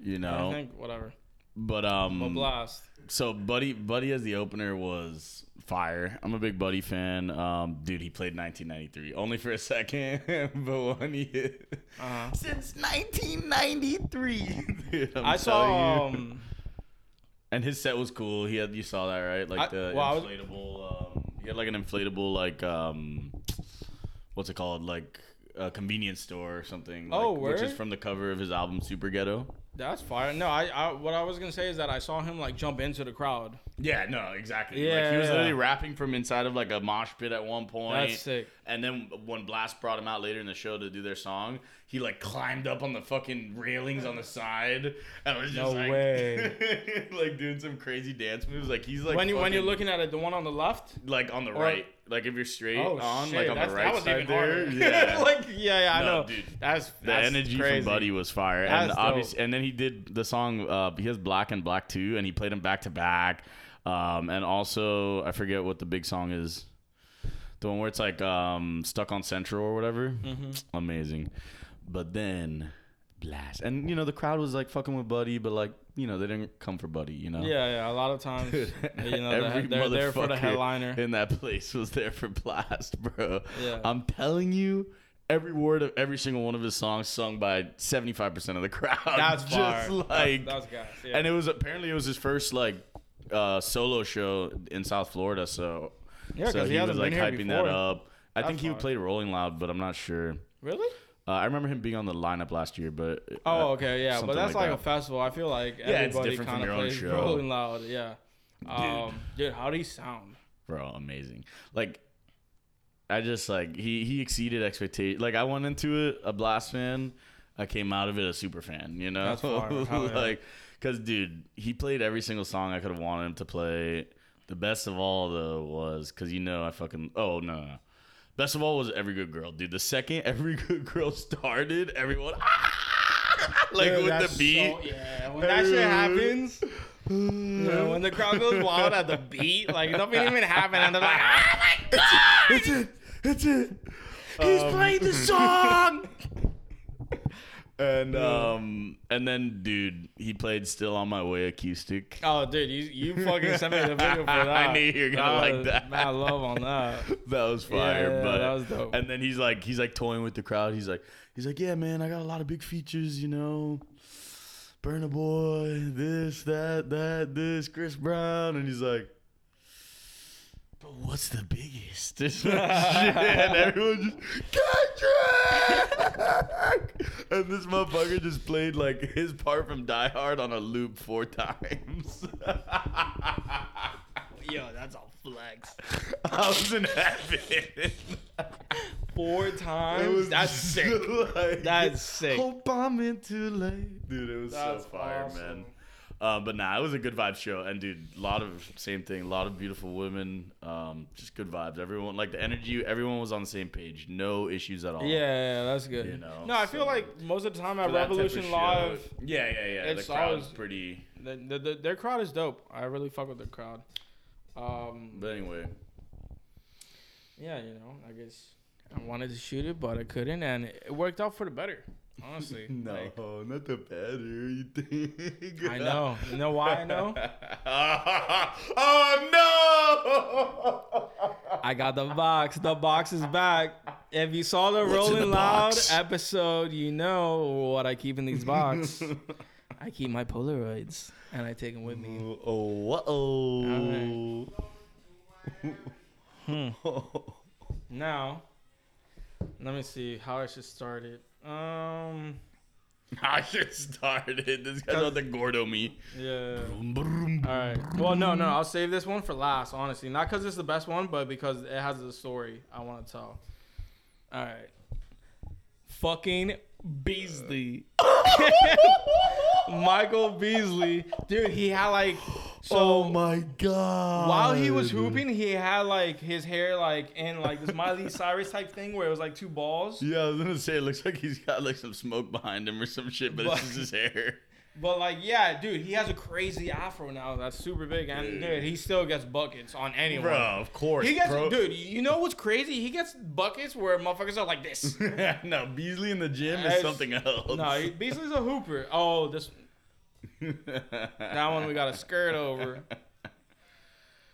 you know, I think whatever. But um, But Blxst. so Buddy, Buddy as the opener was fire. I'm a big Buddy fan. Um, dude, he played 1993 only for a second, but when he hit Uh-huh. since 1993, dude, I saw. you. Um, and his set was cool. He had you saw that right, like I- the well, I was- inflatable. Um, he had like an inflatable like um, what's it called, like a convenience store or something. Like, Oh, which is from the cover of his album Super Ghetto. That's fire. No, I, I what I was gonna say is that I saw him like jump into the crowd. Yeah, no, exactly. Yeah, like he was yeah. literally rapping from inside of like a mosh pit at one point. That's sick. And then when Blxst brought him out later in the show to do their song, he like climbed up on the fucking railings on the side and was just No like, way. like doing some crazy dance moves. Like he's like when you when you're looking at it, the one on the left. like on the right, like if you're straight Oh on, shit, like on that's, the that right was side even there. Yeah. like yeah, yeah, I No, know. dude. That's the that's energy crazy. from Buddy was fire, That's and dope. obviously, and then he did the song. Uh, he has Black and Black too, and he played them back to back. Um, and also, I forget what the big song is. The one where it's like um, stuck on Central or whatever. Mm-hmm. Amazing. But then Blxst, and you know the crowd was like fucking with Buddy, but like you know they didn't come for Buddy. You know. Yeah, yeah. A lot of times, Dude, you know, every they're, they're there for the headliner. in that place was there for Blxst, bro. Yeah. I'm telling you, every word of every single one of his songs sung by 75% of the crowd. That's just like, that's, that's gas. Yeah. and it was apparently it was his first like uh, solo show in South Florida. So Yeah, so he he, was like hyping before. that up. I That's think he played Rolling Loud, but I'm not sure. really? Uh, I remember him being on the lineup last year, but uh, Oh, okay, yeah, but that's like like, that. a festival. I feel like Yeah, it's everybody different from kind of plays show. Rolling Loud. Yeah. Um, dude, how do you sound? bro, amazing. Like, I just like he he exceeded expectation. Like I went into it a Blxst fan, I came out of it a super fan. You know. Like, cause dude, he played every single song I could have wanted him to play. The best of all though was because you know I fucking oh no. no. Best of all was every good girl, dude. The second every good girl started, everyone ah! like Dude, with the beat. so- yeah, when that shit happens, when the crowd goes wild at the beat, like nothing even happened, and they're like, "Oh my god!" It's it. It's it. He's playing the song. And um and then dude, he played "Still on My Way" acoustic. Oh, dude, you you fucking sent me the video for that. I knew you were gonna like was that. Mad love on that. That was fire, Yeah, but that was dope. And then he's like, he's like toying with the crowd. He's like, he's like, yeah, man, I got a lot of big features, you know. Burna Boy, this, that, that, this, Chris Brown, and he's like, but what's the biggest? Shit, and everyone just Kendrick, and this motherfucker just played like his part from Die Hard on a loop four times. Yo, that's a flex. I was in heaven. Four times. That's sick. like, That's sick. Hope I'm in too late, dude. It was That's so fire, awesome. man. Um, but nah, it was a good vibe show, and dude, a lot of same thing, a lot of beautiful women, um, just good vibes. Everyone like the energy. Everyone was on the same page. No issues at all. Yeah, yeah, that's good. You know, no, I feel like most of the time at For that type of Revolution show- Live, Yeah, yeah, yeah. it's the crowd's always- pretty. the, the, the, their crowd is dope. I really fuck with their crowd. Um, But anyway, yeah, you know, I guess I wanted to shoot it, but I couldn't, and it worked out for the better. Honestly, Like, not the better. You think? I know. You know why I know? oh no! I got the box. The box is back. If you saw the What's Rolling the Loud box? episode, you know what I keep in these box. I keep my Polaroids and I take them with me. Oh, uh oh. Now, let me see how I should start it. Um, I should started. This guy's on the Gordo me. yeah. All right. Well, no, no, I'll save this one for last. Honestly, not because it's the best one, but because it has a story I want to tell. All right. Fucking Beasley. Michael Beasley, dude, he had like so. oh my god! While he was hooping, he had like his hair like in like this Miley Cyrus type thing where it was like two balls. Yeah, I was gonna say it looks like he's got like some smoke behind him or some shit, but, But- it's just his hair. But like, yeah, dude, he has a crazy afro now that's super big, and dude, he still gets buckets on anyone. Bro, of course. He gets, bro. dude. You know what's crazy? He gets buckets where motherfuckers are like this. no, Beasley in the gym is It's- something else. no, Beasley's a hooper. Oh, this that one we got a skirt over.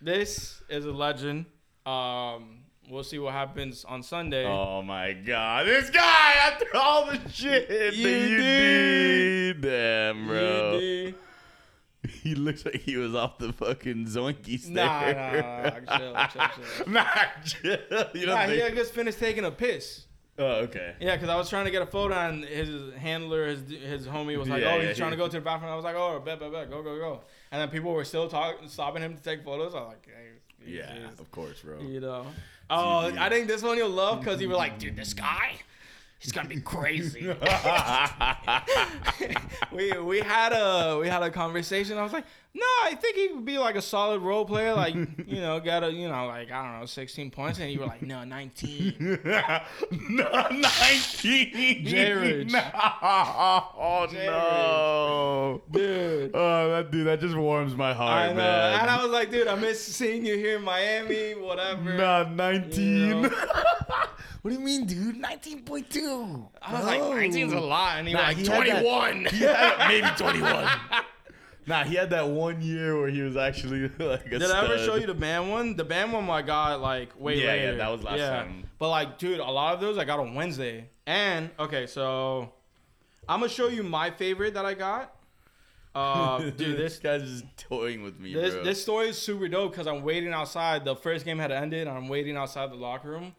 This is a legend. Um, we'll see what happens on Sunday. Oh my god, this guy after all the shit that You you did. damn bro. You He looks like he was off the fucking Zoinky stair. Nah, nah, nah, chill, chill, chill. nah, chill. You don't Nah, he had just finished taking a piss. oh, okay. Yeah, because I was trying to get a photo, and his handler, his his homie, was like, Yeah, "Oh, yeah, he's trying he- to go to the bathroom." I was like, "Oh, bet, bet, bet, go, go, go." And then people were still talking, stopping him to take photos. I was like, hey, Yeah, of course, bro. you know. Oh. I think this one you'll love because you were like, "Dude, this guy, he's gonna be crazy." we we had a we had a conversation. I was like, "No, I think he would be like a solid role player. Like, you know, got a you know, like I don't know, 16 points." And you were like, "No, 19." no, 19. J-Rich. No. Oh, J-Rich. no. Dude. Oh, that dude, that just warms my heart, I man. And I was like, dude, I miss seeing you here in Miami, whatever. Nah, 19. You know? what do you mean, dude? 19.2. I was like, 19's a lot. And he Nah, was he like, had that- 21. Yeah, maybe 21. Nah, he had that one year where he was actually like a Did I ever show you the band one? The band one I got like way Yeah, yeah, that was last time. But like, dude, a lot of those I got on Wednesday. And okay, so I'm gonna show you my favorite that I got. Uh, dude, this this guy's just toying with me, this bro. this story is super dope because I'm waiting outside. The first game had ended, and I'm waiting outside the locker room.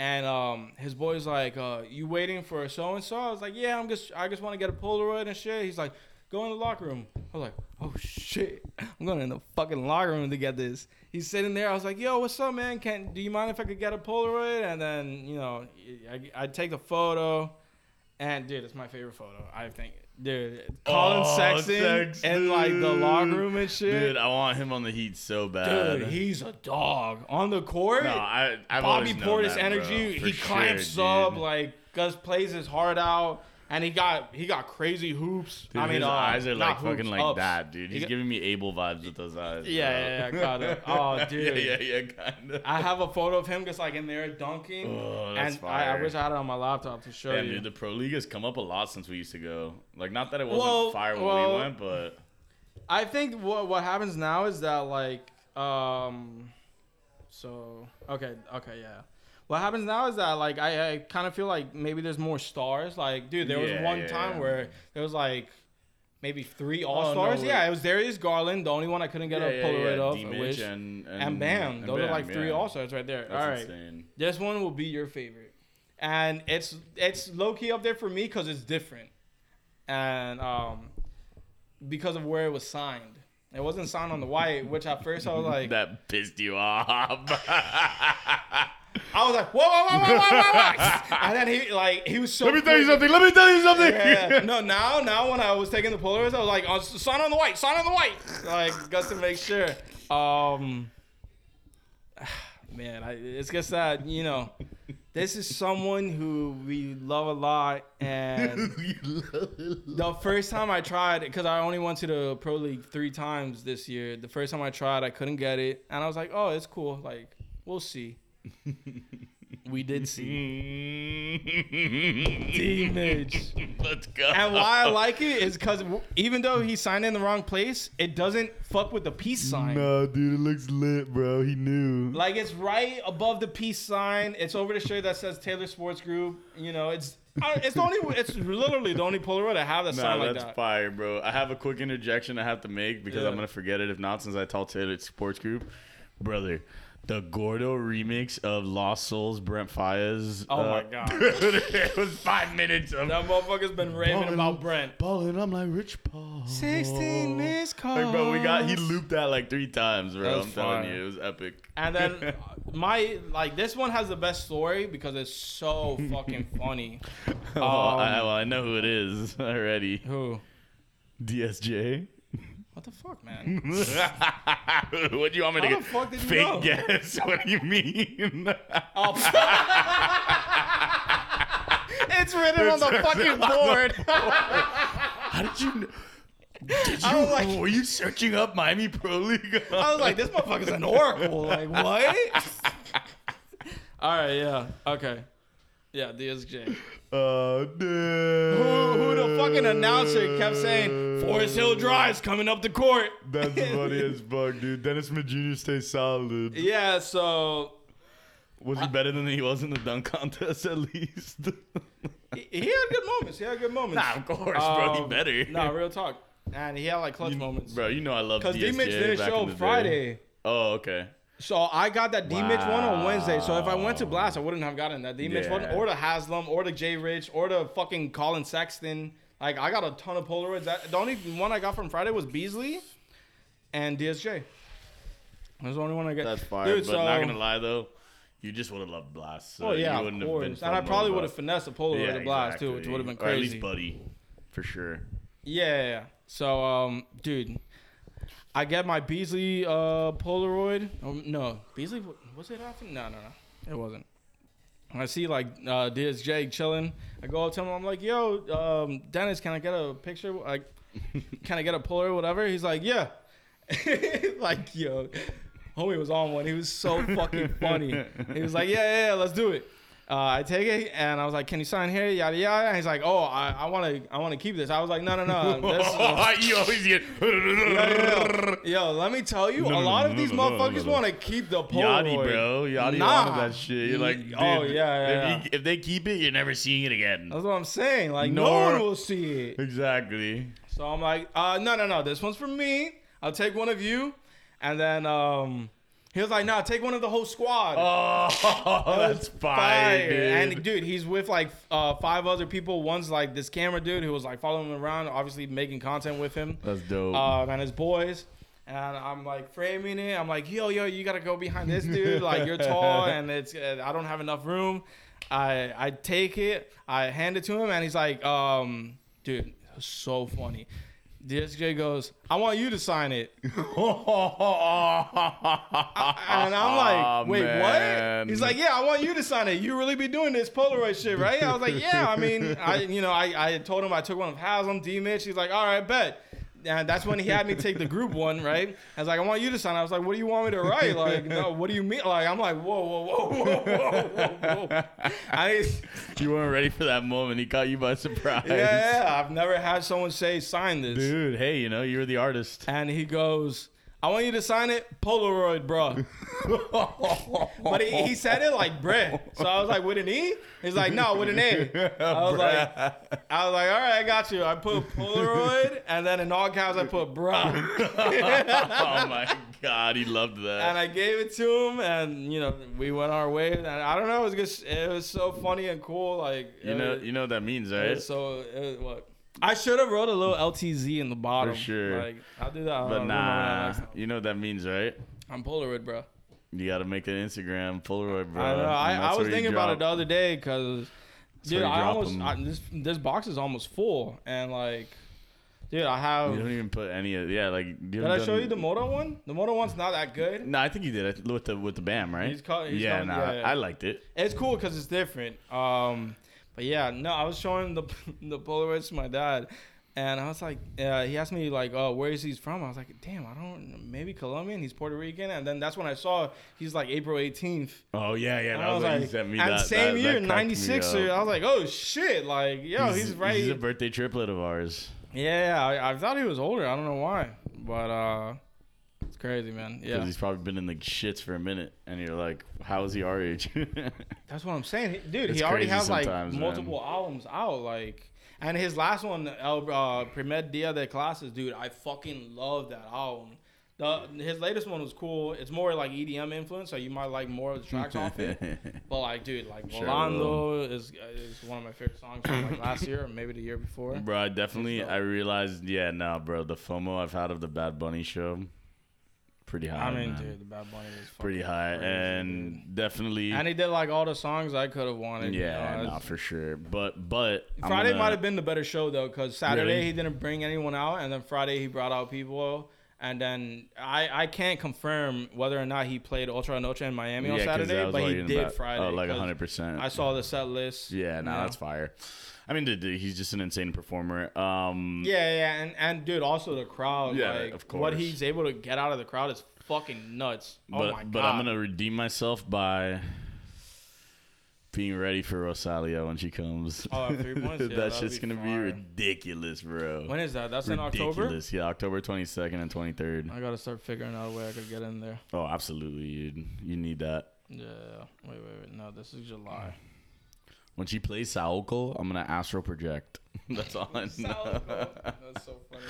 And um, his boy's like, uh, "You waiting for so and so?" I was like, "Yeah, I'm just, I just want to get a Polaroid and shit." He's like, "Go in the locker room." I was like, "Oh shit, I'm going in the fucking locker room to get this." He's sitting there. I was like, "Yo, what's up, man? Can do you mind if I could get a Polaroid?" And then you know, I I take the photo, and dude, it's my favorite photo. I think, dude, Collin Oh, Sexton, in like the locker room and shit. Dude, I want him on the Heat so bad. Dude, he's a dog on the court. no, I, I've Bobby Portis that, energy. bro, he clamps sure, up like Gus plays his heart out, and he got he got crazy hoops. Dude, I mean, his uh, eyes are like fucking hoops, like ups. that, dude. He's got- giving me Abel vibes with those eyes. Yeah, bro. yeah, yeah, got it. Oh, dude. yeah, yeah, yeah, kind of. I have a photo of him just like in there dunking, Oh, that's and I, I wish I had it on my laptop to show Damn, you. dude, the pro league has come up a lot since we used to go. Like, not that it wasn't Well, fire when well- we went, but I think what what happens now is that like um so okay okay yeah. What happens now is that like I, I kind of feel like maybe there's more stars. Like dude, there was one yeah, time yeah. where there was like maybe three all no, stars. wait. yeah, it was Darius Garland, the only one I couldn't get yeah, a Polaroid yeah, of. D-Mitch which, and, and, and Bam, and those are Bam, like three all stars right there. That's all right, insane. this one will be your favorite, and it's it's low key up there for me because it's different, and um because of where it was signed. It wasn't signed on the white, which at first I was like, that pissed you off. I was like, whoa, whoa, whoa, whoa, whoa, whoa, and then he like he was so. Let me tell you something. Let me tell you something. Yeah. No, now, now when I was taking the Polaroids, I was like, oh, sign on the white, sign on the white, like just to make sure. Um, man, I, it's just that you know, this is someone who we love a lot, and the first time I tried, because I only went to the pro league three times this year. The first time I tried, I couldn't get it, and I was like, oh, it's cool. Like, we'll see. we did see. Image. Let's go. And why I like it is because even though he signed in the wrong place, it doesn't fuck with the peace sign. No, dude, it looks lit, bro. He knew. Like it's right above the peace sign. It's over the shirt that says Taylor Sports Group. You know, it's uh, it's the only it's literally the only Polaroid I have that Nah, sign like that's that. fire, bro. I have a quick interjection I have to make because Yeah. I'm gonna forget it if not, since I told Taylor Sports Group, brother. The Gordo remix of Lost Souls, Brent Faiyaz. Oh uh, my God. it was five minutes of That motherfucker's been raving Ballin'. about Brent. balling. I'm like Rich Paul. Sixteen missed calls. Like, bro, we got he looped that like three times, bro. I'm telling you, it was epic. And then my like this one has the best story because it's so fucking funny. well, I, Um, well, I know who it is already. Who? DSJ. What the fuck, man? what do you want me to How get? the fuck did you Fake know? guess? What do you mean? Oh, it's written on the fucking board. How did you? Know? Did you? Was like- were you searching up Miami Pro League? I was like, this motherfucker's an oracle. Like, what? All right, yeah, okay. Yeah, DSJ. Oh, Who, who the fucking announcer kept saying, Forest Hill Drive's coming up the court. That's funny as fuck, dude. Dennis Jr. stays solid. Yeah, so Was he better than he was in the dunk contest at least? he, he had good moments. He had good moments. nah, of course, bro. He Um, better. No, real talk. And he had like clutch moments. Bro, you know I love Because DSJ D Mitch didn't back show the day. Friday. Oh, okay. So I got that D Mitch one on Wednesday. So if I went to Blxst, I wouldn't have gotten that D Mitch one, or the Haslem, or the J Rich, or the fucking Collin Sexton. Like I got a ton of Polaroids. That, the only one I got from Friday was Beasley and DSJ. That's the only one I got. That's fire. Dude, but so, not gonna lie though, you just would have loved Blxst. So Oh yeah, you of wouldn't have been course. And I probably would have finessed a Polaroid to Blxst too, which would have been crazy. Or at least Buddy, for sure. Yeah, yeah, yeah. So, um, dude, I get my Beasley uh Polaroid. Oh, no, Beasley was it after? No, no, no, it wasn't. I see like uh, DSJ chilling. I go up to him. I'm like, "Yo, um, Dennis, can I get a picture? Like, can I get a Polaroid, whatever?" He's like, "Yeah." like, yo, homie was on one. He was so fucking funny. He was like, "Yeah, yeah, yeah let's do it." Uh, I take it and I was like, "Can you sign here?" Yada yada. And he's like, "Oh, I want to, I want to keep this." I was like, "No, no, no." This you always get. yo, yo, yo, let me tell you, No, a lot no, of these no, motherfuckers want to keep the Polaroid. Yachty, bro. Yachty Nah. wanted that shit. You're like, oh, yeah, yeah, if, yeah. You, if they keep it, you're never seeing it again. That's what I'm saying. Like, no one will see it. Exactly. So I'm like, uh, no, no, no. This one's for me. I'll take one of you. And then um, he was like, no, take one of the whole squad. Oh, that's fire, dude. And dude, he's with like uh, five other people. One's like this camera dude who was like following him around, obviously making content with him. that's dope. Um, and his boys. And I'm like framing it. I'm like, yo, yo, you gotta go behind this dude. Like you're tall, and it's uh, I don't have enough room. I I take it. I hand it to him, and he's like, um, dude, so funny. DSJ goes, I want you to sign it. And I'm like, ah, wait, what? He's like, yeah, I want you to sign it. You really be doing this Polaroid shit, right? I was like, yeah. I mean, I, you know, I, I told him I took one of Haslem, D Mitch. He's like, all right, bet. And that's when he had me take the group one, right? I was like, I want you to sign. I was like, what do you want me to write? Like, no, what do you mean? Like, I'm like, whoa, whoa, whoa, whoa, whoa, whoa, whoa. I, you weren't ready for that moment. He caught you by surprise. yeah, yeah, I've never had someone say sign this. Dude, hey, you know, you were the artist. And he goes, I want you to sign it, Polaroid, bro. But he, he said it like bruh. So I was like, with an E? He's like, no, with an A. I was like, I was like, all right, I got you. I put Polaroid, and then in all caps I put bruh. oh my god, he loved that. And I gave it to him, and you know, we went our way. And I don't know, it was just, it was so funny and cool. Like, you know, was- you know what that means, right? so it was, what? I should have wrote a little LTZ in the bottom. For sure. Like, I'll do that. I'll But remember that nah, you know what that means, right? I'm Polaroid, bro. You got to make an Instagram Polaroid, bro. I know. I, I was where you thinking about it the other day because, dude, I drop almost 'em. I, this this box is almost full, and like, dude, I have. You don't even put any of yeah, like. You Did I show you the Moto one? The Moto one's not that good. No, I think you did with the with the BAM, right? He's call- he's yeah, calling- nah, yeah, yeah. I liked it. It's cool because it's different. Um, but yeah, no, I was showing the the Polaroids to my dad, and I was like, uh, he asked me like, oh, where is he from? I was like, damn, I don't, maybe Colombian. He's Puerto Rican, and then that's when I saw he's like April 18th. Oh yeah, yeah. And That I was like, like, sent me and that. same that, year, that cracked me 96. up. I was like, oh shit, like yo, he's, right. He's a birthday triplet of ours. Yeah, I, I thought he was older. I don't know why, but uh, crazy, man. Yeah. Because he's probably been in the shits for a minute, and you're like, "How is he our age?" that's what I'm saying, dude. It's he already has like man. multiple albums out, like, and his last one, El uh, Primer Dia de Clases, dude. I fucking love that album. The, his latest one was cool. It's more like EDM influence, so you might like more of the tracks off it. But like, dude, like Sure Volando is is one of my favorite songs from like last year or maybe the year before. bro, I definitely, I realized, yeah, no, bro, the FOMO I've had of the Bad Bunny show, pretty high. I mean, man. dude, the Bad Bunny is pretty high, crazy, and dude. definitely, And he did like all the songs I could have wanted. you yeah, know, nah, for sure. But, but Friday gonna- might have been the better show though, because Saturday Really? he didn't bring anyone out, and then Friday he brought out people. And then I, I can't confirm whether or not he played Ultra Noche in Miami on Yeah, that Saturday, but he did about- uh, Friday. Oh, like 'cause hundred percent. I saw the set list. Yeah, no, you know. that's fire. I mean, dude, dude, he's just an insane performer. Um, Yeah, yeah, and, and dude, also the crowd. Yeah, like, of What he's able to get out of the crowd is fucking nuts. but oh my god. but I'm gonna redeem myself by being ready for Rosalia when she comes. Oh, three points? Yeah, that that'd shit's be gonna be ridiculous, bro. When is that? That's in October. Yeah, October 22nd and 23rd. I gotta start figuring out a way I could get in there. Oh, absolutely. dude. you need that. Yeah. Wait, wait, wait. No, this is July. When she plays Saoko, I'm gonna astral project. That's all I know. That's so funny.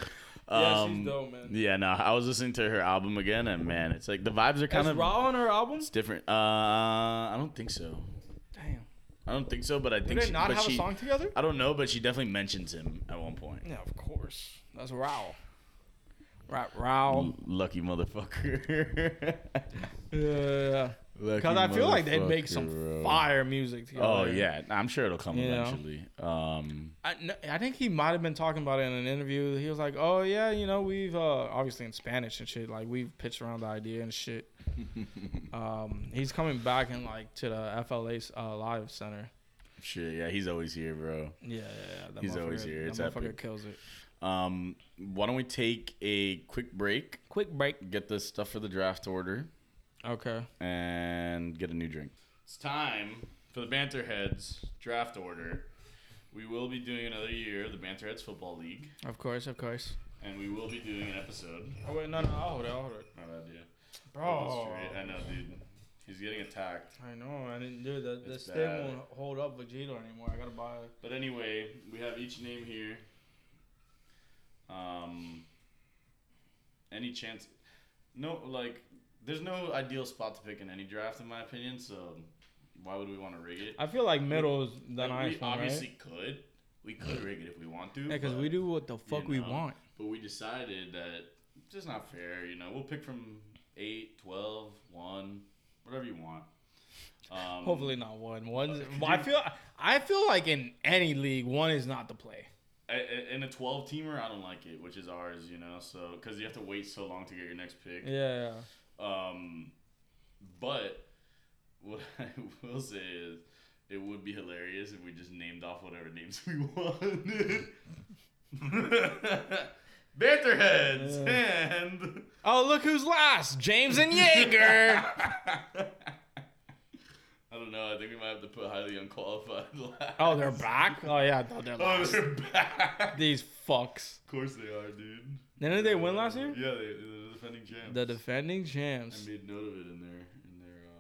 Yeah, Um, she's dope, man. Yeah, no, I was listening to her album again, and man, it's like the vibes are kind of. Is of Rauw on her album? it's different. Uh, I don't think so. Damn. I don't think so, but I Do think they she, not but have she, a song together? I don't know, but she definitely mentions him at one point. Yeah, of course. That's Rauw. Right, Rauw. L- Lucky motherfucker. Yeah. Because I feel like they'd make some fire music together. Oh yeah, I'm sure it'll come You eventually. Um, I, I think he might have been talking about it in an interview. He was like, "Oh yeah, you know, we've uh, obviously in Spanish and shit. Like we've pitched around the idea and shit." um, he's coming back in like to the FLA uh, Live Center. shit, yeah, he's always here, bro. Yeah, yeah, yeah. He's always here. That It's motherfucker epic. kills it. Um, why don't we take a quick break, Quick break. get the stuff for the draft order, Okay. and get a new drink? It's time for for the Banter Heads draft order, we will be doing another year of the Banter Heads Football League, Of course, of course. and we will be doing an episode. Oh wait, no, no, I'll hold it, I'll hold it. My bad, yeah. Bro, I know, dude. He's getting attacked. I know, I didn't do the the It's stick bad. won't hold up Vegeta anymore. I gotta buy it. But anyway, we have each name here. Um, any chance? No, like, there's no ideal spot to pick in any draft, in my opinion. So, why would we want to rig it? I feel like middle is the Like, nice we one, obviously right? could. We could rig it if we want to. Yeah, because we do what the fuck we know. want. But we decided that it's just not fair. You know, we'll pick from 8, 12, 1, whatever you want. Um, Hopefully not one. One. could I feel. I feel like in any league, one is not the play. I- I- In a 12 teamer, I don't like it, which is ours, you know, so because you have to wait so long to get your next pick. Yeah. Um, but what I will say is, it would be hilarious if we just named off whatever names we wanted. Banterheads and Oh, look who's last! James and Jaeger. I don't know. I think we might have to put highly unqualified. Last. oh, they're back. Oh yeah, I thought they're Oh, last. they're back. These fucks. Of course they are, dude. Didn't they win last year? Yeah, they, they're the defending champs. The defending champs. I made note of it in their in their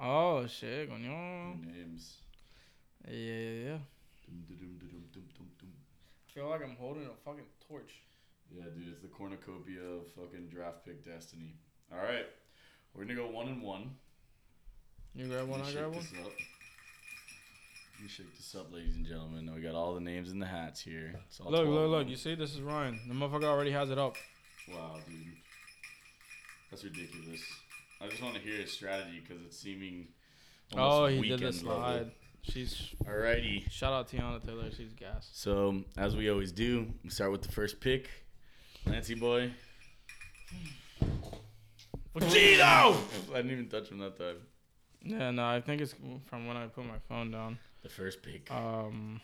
Oh shit, uh, coño. names. Yeah, yeah, yeah. Dum, dum, dum, dum, dum, dum, dum. I feel like I'm holding a fucking torch. Yeah, dude, it's the cornucopia of fucking draft pick destiny. All right, we're gonna go one and one. You grab one, Let I me grab shake one. This up. Let me shake this up, ladies and gentlemen. We got all the names in the hats here. Look, 12 look, look. You see, this is Ryan. The motherfucker already has it up. Wow, dude, that's ridiculous. I just want to hear his strategy because it's seeming. Oh, he did the weekend level. slide. She's Alrighty. shout out Teyana Taylor. She's gas. So as we always do, we start with the first pick. Nancy boy. Vegito! I didn't even touch him that time. Yeah, no, I think it's from when I put my phone down. The first pick. Um.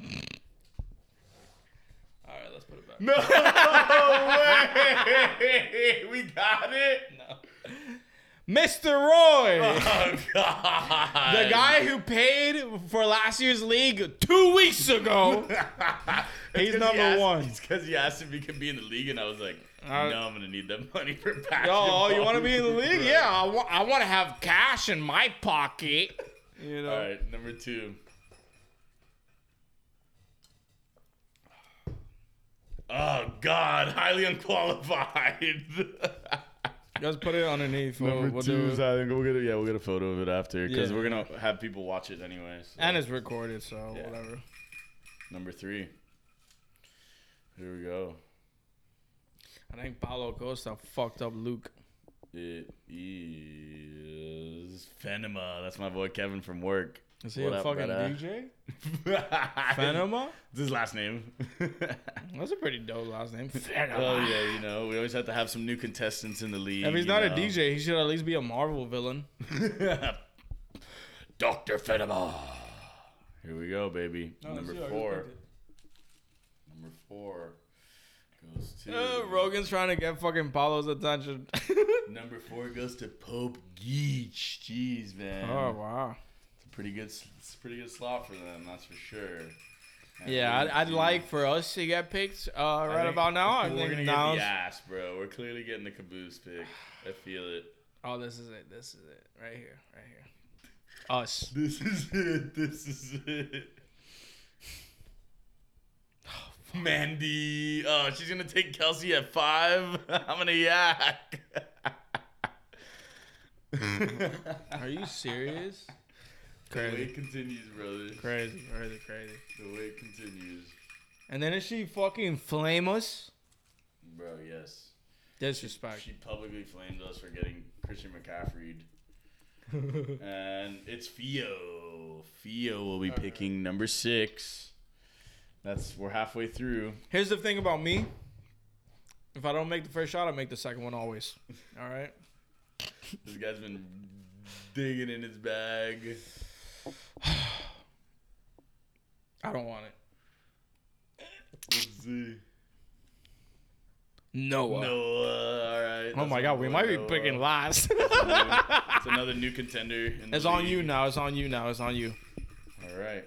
All right, let's put it back. No way! We got it. No. Mr. Roy, Oh God! the guy who paid for last year's league two weeks ago. He's number one. It's because he asked if he could be in the league, and I was like, Uh, "No, I'm gonna need that money for basketball." oh, you want to be in the league? Yeah, I want. I want to have cash in my pocket. You know. All right, number two. Oh God, highly unqualified. Just put it underneath. We'll, Number we'll two do is it. I think we'll get a, yeah we'll get a photo of it after because Yeah. we're gonna have people watch it anyway. so. And it's recorded, so Yeah. whatever. number three. Here we go. I think Paulo Costa fucked up Luke. It is Fenema. That's my boy Kevin from work. Is he What a up, fucking? DJ? Fenema. Fenema? It's his last name. That's a pretty dope last name. oh yeah, you know we always have to have some new contestants in the league. If he's not a. DJ, he should at least be a Marvel villain. Doctor Fenema. Here we go, baby. Oh, Number four. Number four goes to. Uh, Rogan's trying to get fucking Paulo's attention. Number four goes to Pope Geach. Jeez, man. oh wow. It's a pretty good. It's a pretty good slot for them. That's for sure. Yeah, I'd, I'd like for us to get picked uh, right about now. I We're gonna now. get the ass, bro. We're clearly getting the caboose pick. I feel it. Oh, this is it. This is it. Right here. Right here. Us. This is it. This is it. Mandy. Oh, she's gonna take Kelce at five. I'm gonna yak. Are you serious? The Crazy. wait continues, brother. Crazy, crazy, crazy. The wait continues, And then is she fucking flame us? bro. Yes. Disrespect. She publicly flamed us for getting Christian McCaffrey. and it's Fio. Fio will be picking number six. That's we're halfway through. Here's the thing about me. If I don't make the first shot, I make the second one always. All right. This guy's been digging in his bag. I don't want it. Let's see. Noah. Noah. All right. Oh my god, we might be picking last. It's another new contender. It's on you now. It's on you now. It's on you. All right.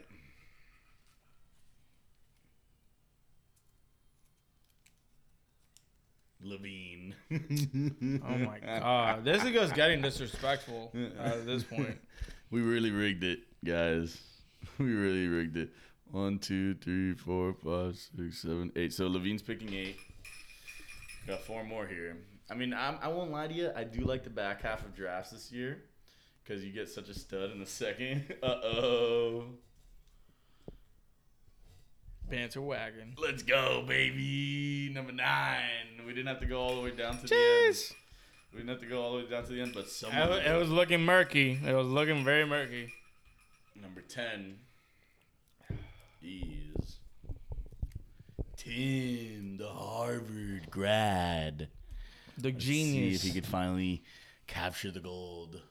Levine. Oh my god, this is getting disrespectful at this point. We really rigged it, guys. We really rigged it. One, two, three, four, five, six, seven, eight. So Levine's picking eight. Got four more here. I mean, I'm, I won't lie to you. I do like the back half of drafts this year because you get such a stud in the second. Uh oh. Banter wagon. Let's go, baby. Number nine. We didn't have to go all the way down to the end. Jeez. We didn't have to go all the way down to the end, but It, someone—it was looking murky. It was looking very murky. Number 10 is Tim, the Harvard grad. The Let's genius. See if he could finally capture the gold.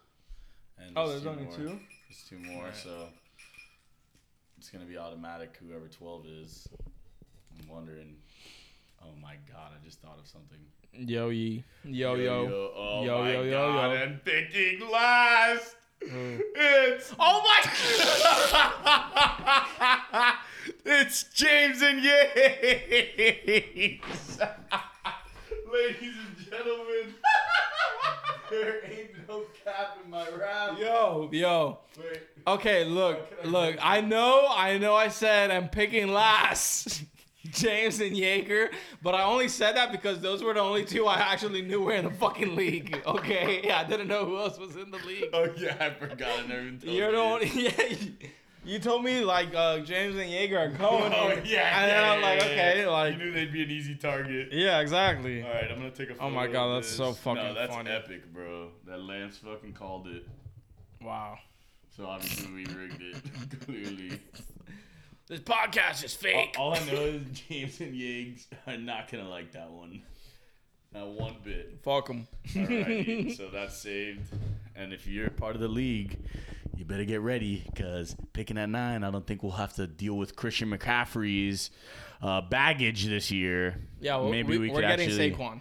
And oh, there's there's two only more. two. There's two more, Alright. so it's gonna be automatic. Whoever 12 is. I'm wondering. Oh my god! I just thought of something. Yo ye. Yo yo. Oh Yo, my yo, yo, god! yo. And picking last. Mm. It's oh my! it's James and Yates, ladies and gentlemen. There ain't no cap in my rap. Yo yo. Wait, Okay, look, How can I look. I know, I know. I said I'm picking last, James and Yeager, but I only said that because those were the only two I actually knew were in the fucking league. Okay, yeah, I didn't know who else was in the league. oh yeah, I forgot. I never even told You're the only, yeah. You- told me like uh, James and Yeager are going. Oh and, yeah, then yeah, I'm like, yeah, okay, yeah. like, you knew they'd be an easy target. yeah, exactly. All right, I'm gonna take a. Photo Oh my God, that's this. so fucking No, that's funny. epic, bro. That Lance fucking called it. Wow. So obviously we rigged it. Clearly. This podcast is fake. All, all I know is James and Yiggs are not gonna like that one. Not one bit. Fuck them. Alrighty, so that's saved. And if you're part of the league, you better get ready because picking at nine, I don't think we'll have to deal with Christian McCaffrey's uh, baggage this year. yeah, well, maybe we, we, could actually Saquon.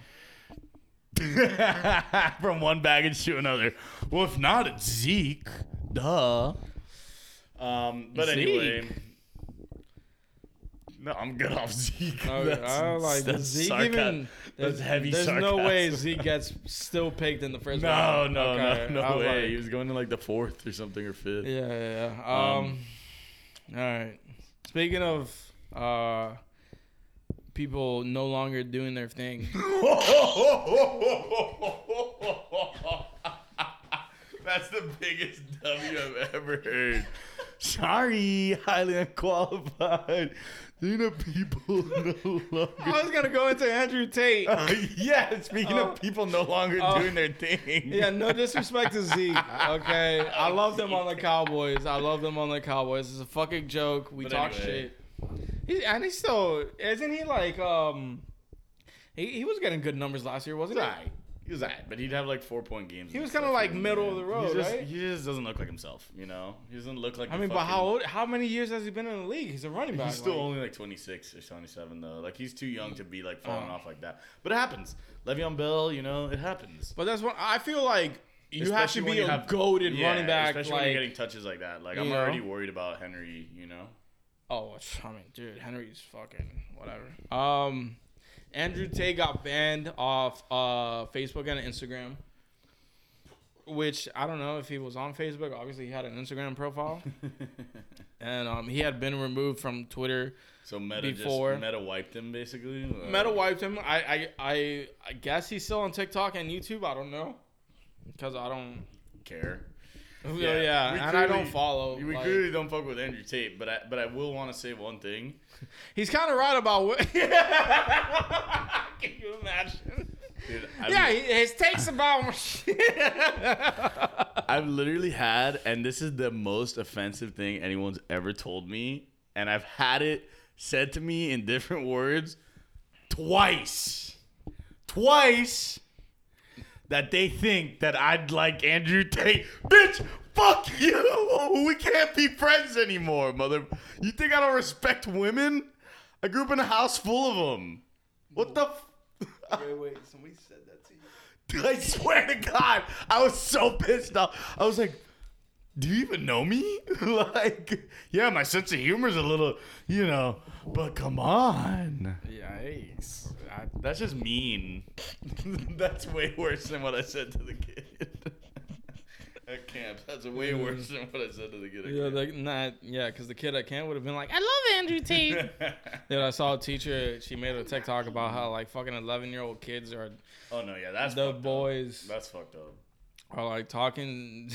from one baggage to another. Well, if not, it's Zeke. Duh. Um, but Zeke? anyway. No, I'm good off Zeke. No, That's- I like that's Zeke sarcasm. even. That's There's, heavy there's no way. Zeke gets still picked in the first No, round. no, Okay, no, I no way. like- he was going to like the fourth or something or fifth. Yeah, yeah, yeah. Um, Um, all right. Speaking of uh, people no longer doing their thing. That's the biggest W I've ever heard. Sorry, highly unqualified. You know, people no longer. I was gonna go into Andrew Tate. Uh, yeah, speaking Oh. of people no longer Oh. doing their thing. Yeah, no disrespect to Zeke. Okay, I love them on the Cowboys. I love them on the Cowboys. It's a fucking joke. We But talk anyway. shit. And he's still isn't he like um. He, he was getting good numbers last year, wasn't was he? alright. He was alright, but he'd have like four point games. He was kinda like middle there. of the road, He's just, right? He just doesn't look like himself, you know. He doesn't look like. I mean, but how old? How many years has he been in the league? He's a running back. He's still like- only like 26 or 27 though. Like he's too young to be like falling Oh. off like that. But it happens. Le'Veon Bell, you know, it happens. But that's what I feel like. You have to be a have- goaded Yeah, running back. especially Like, when you're getting touches like that. Like I'm know? already worried about Henry. You know. oh, I mean, dude, Henry's fucking whatever. Um, Andrew Tate got banned off uh Facebook and Instagram. Which I don't know if he was on Facebook. Obviously, he had an Instagram profile, and um, he had been removed from Twitter. So Meta Before- just Meta wiped him basically. Uh, Meta wiped him. I, I, I, I guess he's still on TikTok and YouTube. I don't know, because I don't. care. Oh, yeah, yeah, and I don't follow. We like- clearly don't fuck with Andrew Tate, but I but I will want to say one thing. He's kind of right about what. Can you imagine? Dude, I've, Yeah, he- his takes about. Shit. I've literally had, and this is the most offensive thing anyone's ever told me, and I've had it said to me in different words twice. Twice that they think that I'd like Andrew Tate. Bitch, fuck you! We can't be friends anymore, mother. You think I don't respect women? I grew up in a house full of them. What the? F- wait, wait. Somebody said that to you. Dude, I swear to God, I was so pissed off. I was like, "Do you even know me?" like, yeah, my sense of humor is a little, you know, but come on. Yikes. I, That's just mean. That's way worse than what I said to the kid. At camp, that's way worse than what I said to the kid. at yeah, camp. like not yeah, because the kid at camp would have been like, "I love Andrew Tate." Dude, I saw a teacher. She made a TikTok about how like fucking eleven year old kids are oh no, yeah, that's the fucked up. boys That's fucked up. are like talking.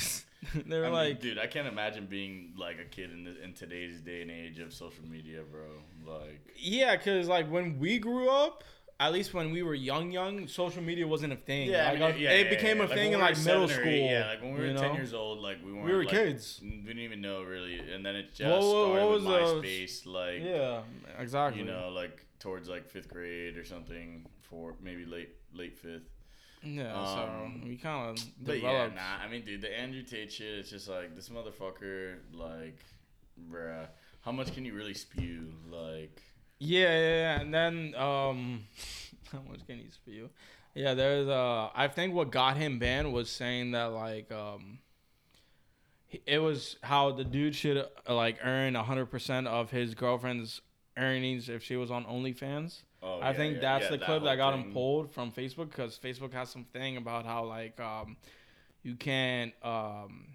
They're I mean, like, dude, I can't imagine being like a kid in, the, in today's day and age of social media, bro. Like, yeah, because like when we grew up. At least when we were young, young, social media wasn't a thing. Yeah, like, I uh, mean, yeah, it yeah, became yeah. a Like, thing in like middle school. eight, yeah, like when we were ten know? years old, like we weren't. we were like, kids. We didn't even know really, and then it just What- what- started what with was the- MySpace, like Yeah, exactly. you know, like towards like fifth grade or something, for maybe late late fifth. Yeah, Um, so we kind of But yeah, nah. I mean, dude, the Andrew Tate shit. It's just like this motherfucker. Like, bruh, how much can you really spew? Like, Yeah, yeah, yeah. And then um how much can he spew? Yeah, there's uh I think what got him banned was saying that like um it was how the dude should uh, like earn 100% of his girlfriend's earnings if she was on OnlyFans. oh, I yeah, think yeah, that's yeah, the clip that got him pulled from Facebook because Facebook has some thing about how like um you can't um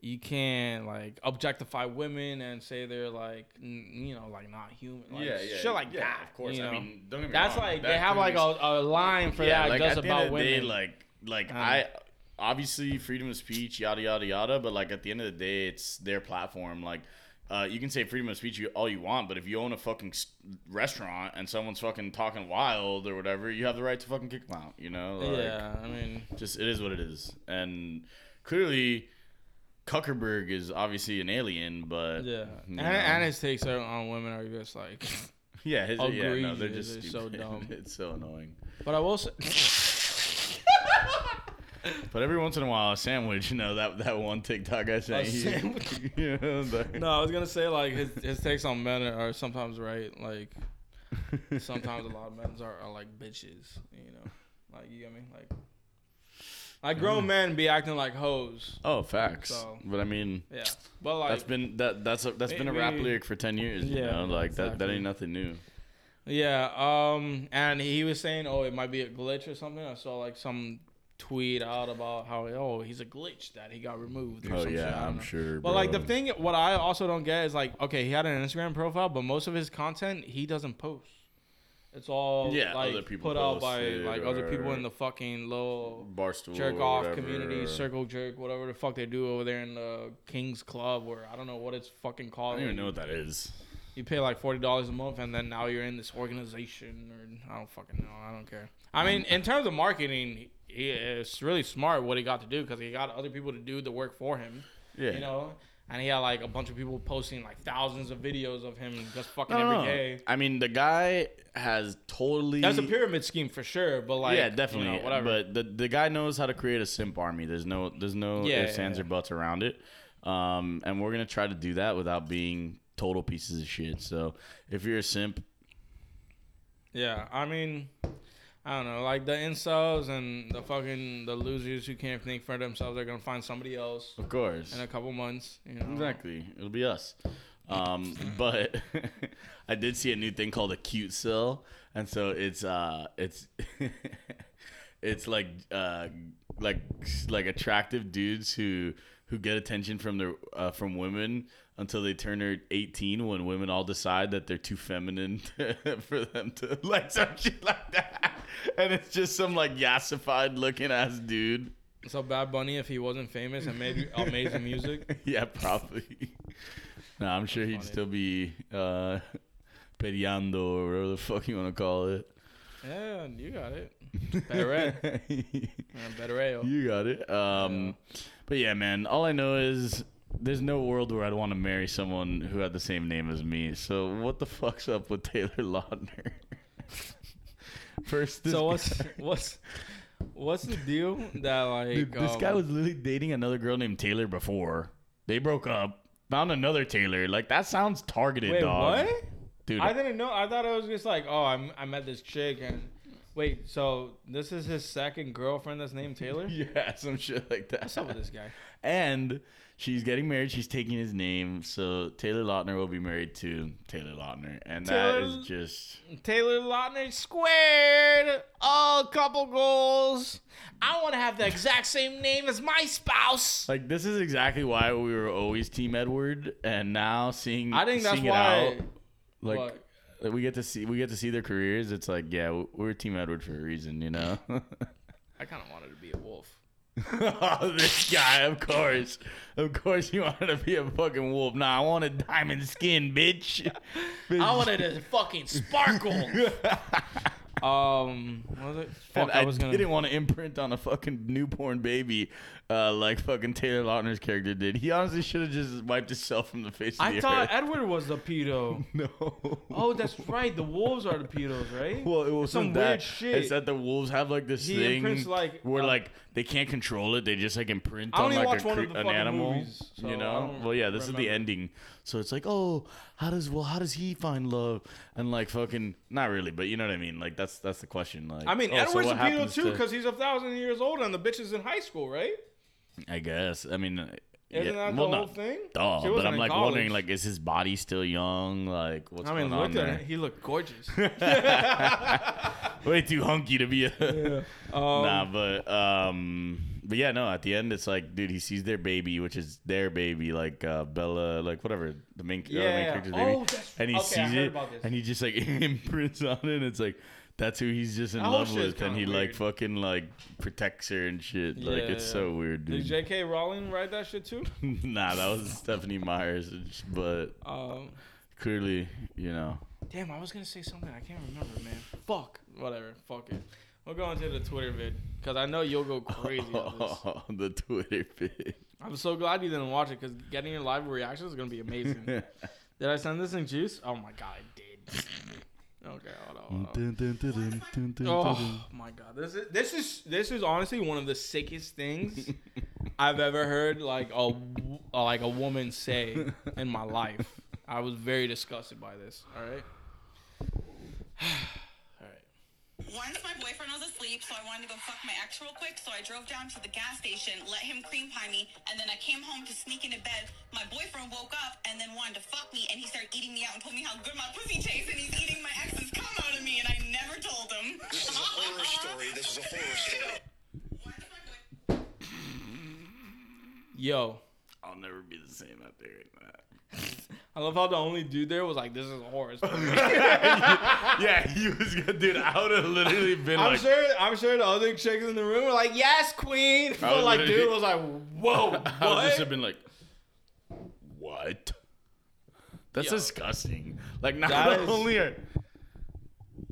you can't like objectify women and say they're like n- you know like not human like yeah, yeah, shit like yeah, that Of course, you I mean, don't get me that's wrong, like that they have like a, a line for that like, just about women Day, like, like Um, I obviously freedom of speech, yada yada yada. But like at the end of the day, it's their platform. Like, uh, you can say freedom of speech all you want, but if you own a fucking restaurant and someone's fucking talking wild or whatever, you have the right to fucking kick them out. You know? Like, yeah I mean Just it is what it is, and clearly. Zuckerberg is obviously an alien, but yeah and, and his takes on women are just like yeah, his, yeah, no, they're just They're so dumb. it's so annoying. but I will say But every once in a while, a sandwich, you know, that that one TikTok I sent you. you know, no I was gonna say like his his takes on men are sometimes right like sometimes a lot of men are, are like bitches, you know. Like you get me? Like like grown men be acting like hoes. Oh, facts. So- but I mean, Yeah. But like that's been that that's a, that's been a rap maybe- lyric for ten years. You Yeah, know, like that that ain't nothing new. Yeah, um and he was saying, "Oh, it might be a glitch or something." I saw like some tweet out about how oh, he's a glitch that he got removed or Oh some shit. yeah, I'm know. sure. But like the thing, what I also don't get is like, okay, he had an Instagram profile, but most of his content he doesn't post. It's all Yeah, like other people put out by like other people in the fucking little barstool jerk off community, circle jerk, whatever the fuck they do over there in the King's Club, or I don't know what it's fucking called. I don't even know what that is. You pay like forty dollars a month, and then now you're in this organization, or I don't fucking know. I don't care. I mean, in terms of marketing, he, it's really smart what he got to do because he got other people to do the work for him. Yeah, You know, and he had like a bunch of people posting like thousands of videos of him just fucking every day. I mean, the guy has totally. That's a pyramid scheme for sure, but like yeah, you definitely. know, whatever. But the the guy knows how to create a simp army. There's no there's no Yeah, ifs, yeah, ands, or yeah. buts around it. Um, and we're gonna try to do that without being total pieces of shit. So if you're a simp, Yeah, I mean, I don't know, like the incels and the fucking the losers who can't think for themselves, they're gonna find somebody else of course, in a couple months. You know, exactly, it'll be us. Um, but I did see a new thing called a cute cell, and so it's uh, it's it's like uh, like like attractive dudes who who get attention from their uh, from women until they turn 18 when women all decide that they're too feminine for them to like some shit like that. And it's just some like yassified looking ass dude. So Bad Bunny, if he wasn't famous and made amazing music, yeah probably. No i'm sure he'd still be uh periando or whatever the fuck you want to call it. Yeah, you got it. Better Yeah, You got it. Um, but yeah, man. All I know is there's no world where I'd want to marry someone who had the same name as me. So what the fuck's up with Taylor Lautner? First, this So what's guy, what's what's the deal that like dude, this guy um, was literally dating another girl named Taylor before. They broke up. Found another Taylor. Like that sounds targeted, wait dog. what? dude. I didn't know. I thought it was just like, oh, I'm, I met this chick and wait. So this is his second girlfriend that's named Taylor. yeah, some shit like that. What's up with this guy? And she's getting married. She's taking his name. So Taylor Lautner will be married to Taylor Lautner, and that Taylor- is just Taylor Lautner squared. Oh, couple goals. I want to have the exact same name as my spouse. like this is exactly why we were always Team Edward, and now seeing I think that's seeing it why. out, like What? We get to see we get to see their careers. It's like yeah, we're Team Edward for a reason, you know. I kind of wanted to be a wolf. oh, this guy, of course, of course, you wanted to be a fucking wolf. Nah, I wanted a diamond skin, bitch. I wanted to fucking sparkle. um, what was it? Fuck, I, I, was gonna. didn't want to imprint on a fucking newborn baby, uh, like fucking Taylor Lautner's character did. He honestly should have just wiped himself from the face of I the thought earth. Edward was the pedo. no. Oh, that's right. The wolves are the pedos, right? Well, it was some that. weird shit. It's that the wolves have like this He thing imprints, like, where uh, like they can't control it. They just like imprint on like a of an animal. movies, so you know. Well, yeah, this is the ending. So it's like, oh, how does well, how does he find love? And like fucking, not really, but you know what I mean. Like that's that's the question. Like, I mean, oh, Edward's what a pedo too to- because he's a thousand years old and the bitch is in high school, right? I guess. I mean, uh, Isn't yeah, that well, the whole not- thing? Duh, She but I'm like college. wondering, like, is his body still young? Like, what's I mean, going on look at there? it. He looked gorgeous. Way too hunky to be a. Um, nah, but um, but yeah, no. At the end, it's like, dude, he sees their baby, which is their baby, like uh, Bella, like whatever the main, uh, main character's baby, Oh, that's- and he okay, I sees heard it, about this. and he just like imprints on it. And it's like that's who he's just in That whole love with, and kinda he like weird. fucking like protects her and shit. like Yeah, it's yeah. so weird, Did dude. J.K. Rowling write that shit too? nah, that was Stephenie Meyers, but Um, clearly, you know. damn, I was gonna say something. I can't remember, man. Fuck. Whatever. Fuck it. We'll go into the Twitter vid because I know you'll go crazy on this. the Twitter feed. I'm so glad you didn't watch it because getting your live reactions is gonna be amazing. did I send this in juice? Oh my god, I did. Okay, hold on. Hold on. Oh my god, this is this is this is honestly one of the sickest things I've ever heard like a like a woman say in my life. I was very disgusted by this. All right. Once my boyfriend was asleep, so I wanted to go fuck my ex real quick. So I drove down to the gas station, let him cream pie me, and then I came home to sneak into bed. My boyfriend woke up and then wanted to fuck me, and he started eating me out and told me how good my pussy tastes, and he's eating my ex's cum out of me, and I never told him. This is a horror story. This is a horror story. Once my boy- Yo, I'll never be the same after hearing that. I love how the only dude there was like, "This is a horror story." yeah, he was good, dude. I would have literally been I'm like, sure. I'm sure the other chicks in the room were like, "Yes, queen." But was like, dude was like, "Whoa, I would just have been like, what? That's Yo. disgusting. Like, not That only are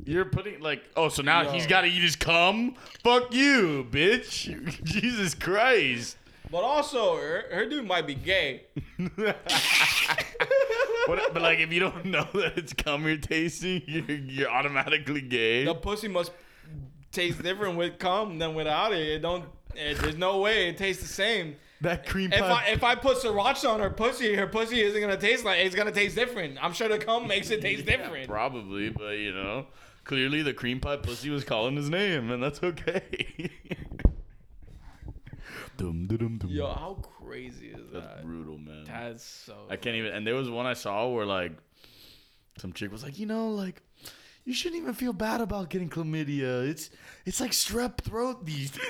you're putting like, oh, so now Yo. he's got to eat his cum. Fuck you, bitch. Jesus Christ. But also, her, her dude might be gay. What, but like, if you don't know that it's cum you're tasting, you're, you're automatically gay. The pussy must taste different with cum than without it. It don't. It, there's no way it tastes the same. That cream If pie. I if I put sriracha on her pussy, her pussy isn't gonna taste like it's gonna taste different. I'm sure the cum makes it taste different. Probably, but you know, clearly the cream pie pussy was calling his name, and that's okay. dum, dum, dum. Yo, how crazy is that? That's brutal, man. That's so. I can't even. And there was one I saw where like some chick was like, you know, like you shouldn't even feel bad about getting chlamydia. It's it's like strep throat these days.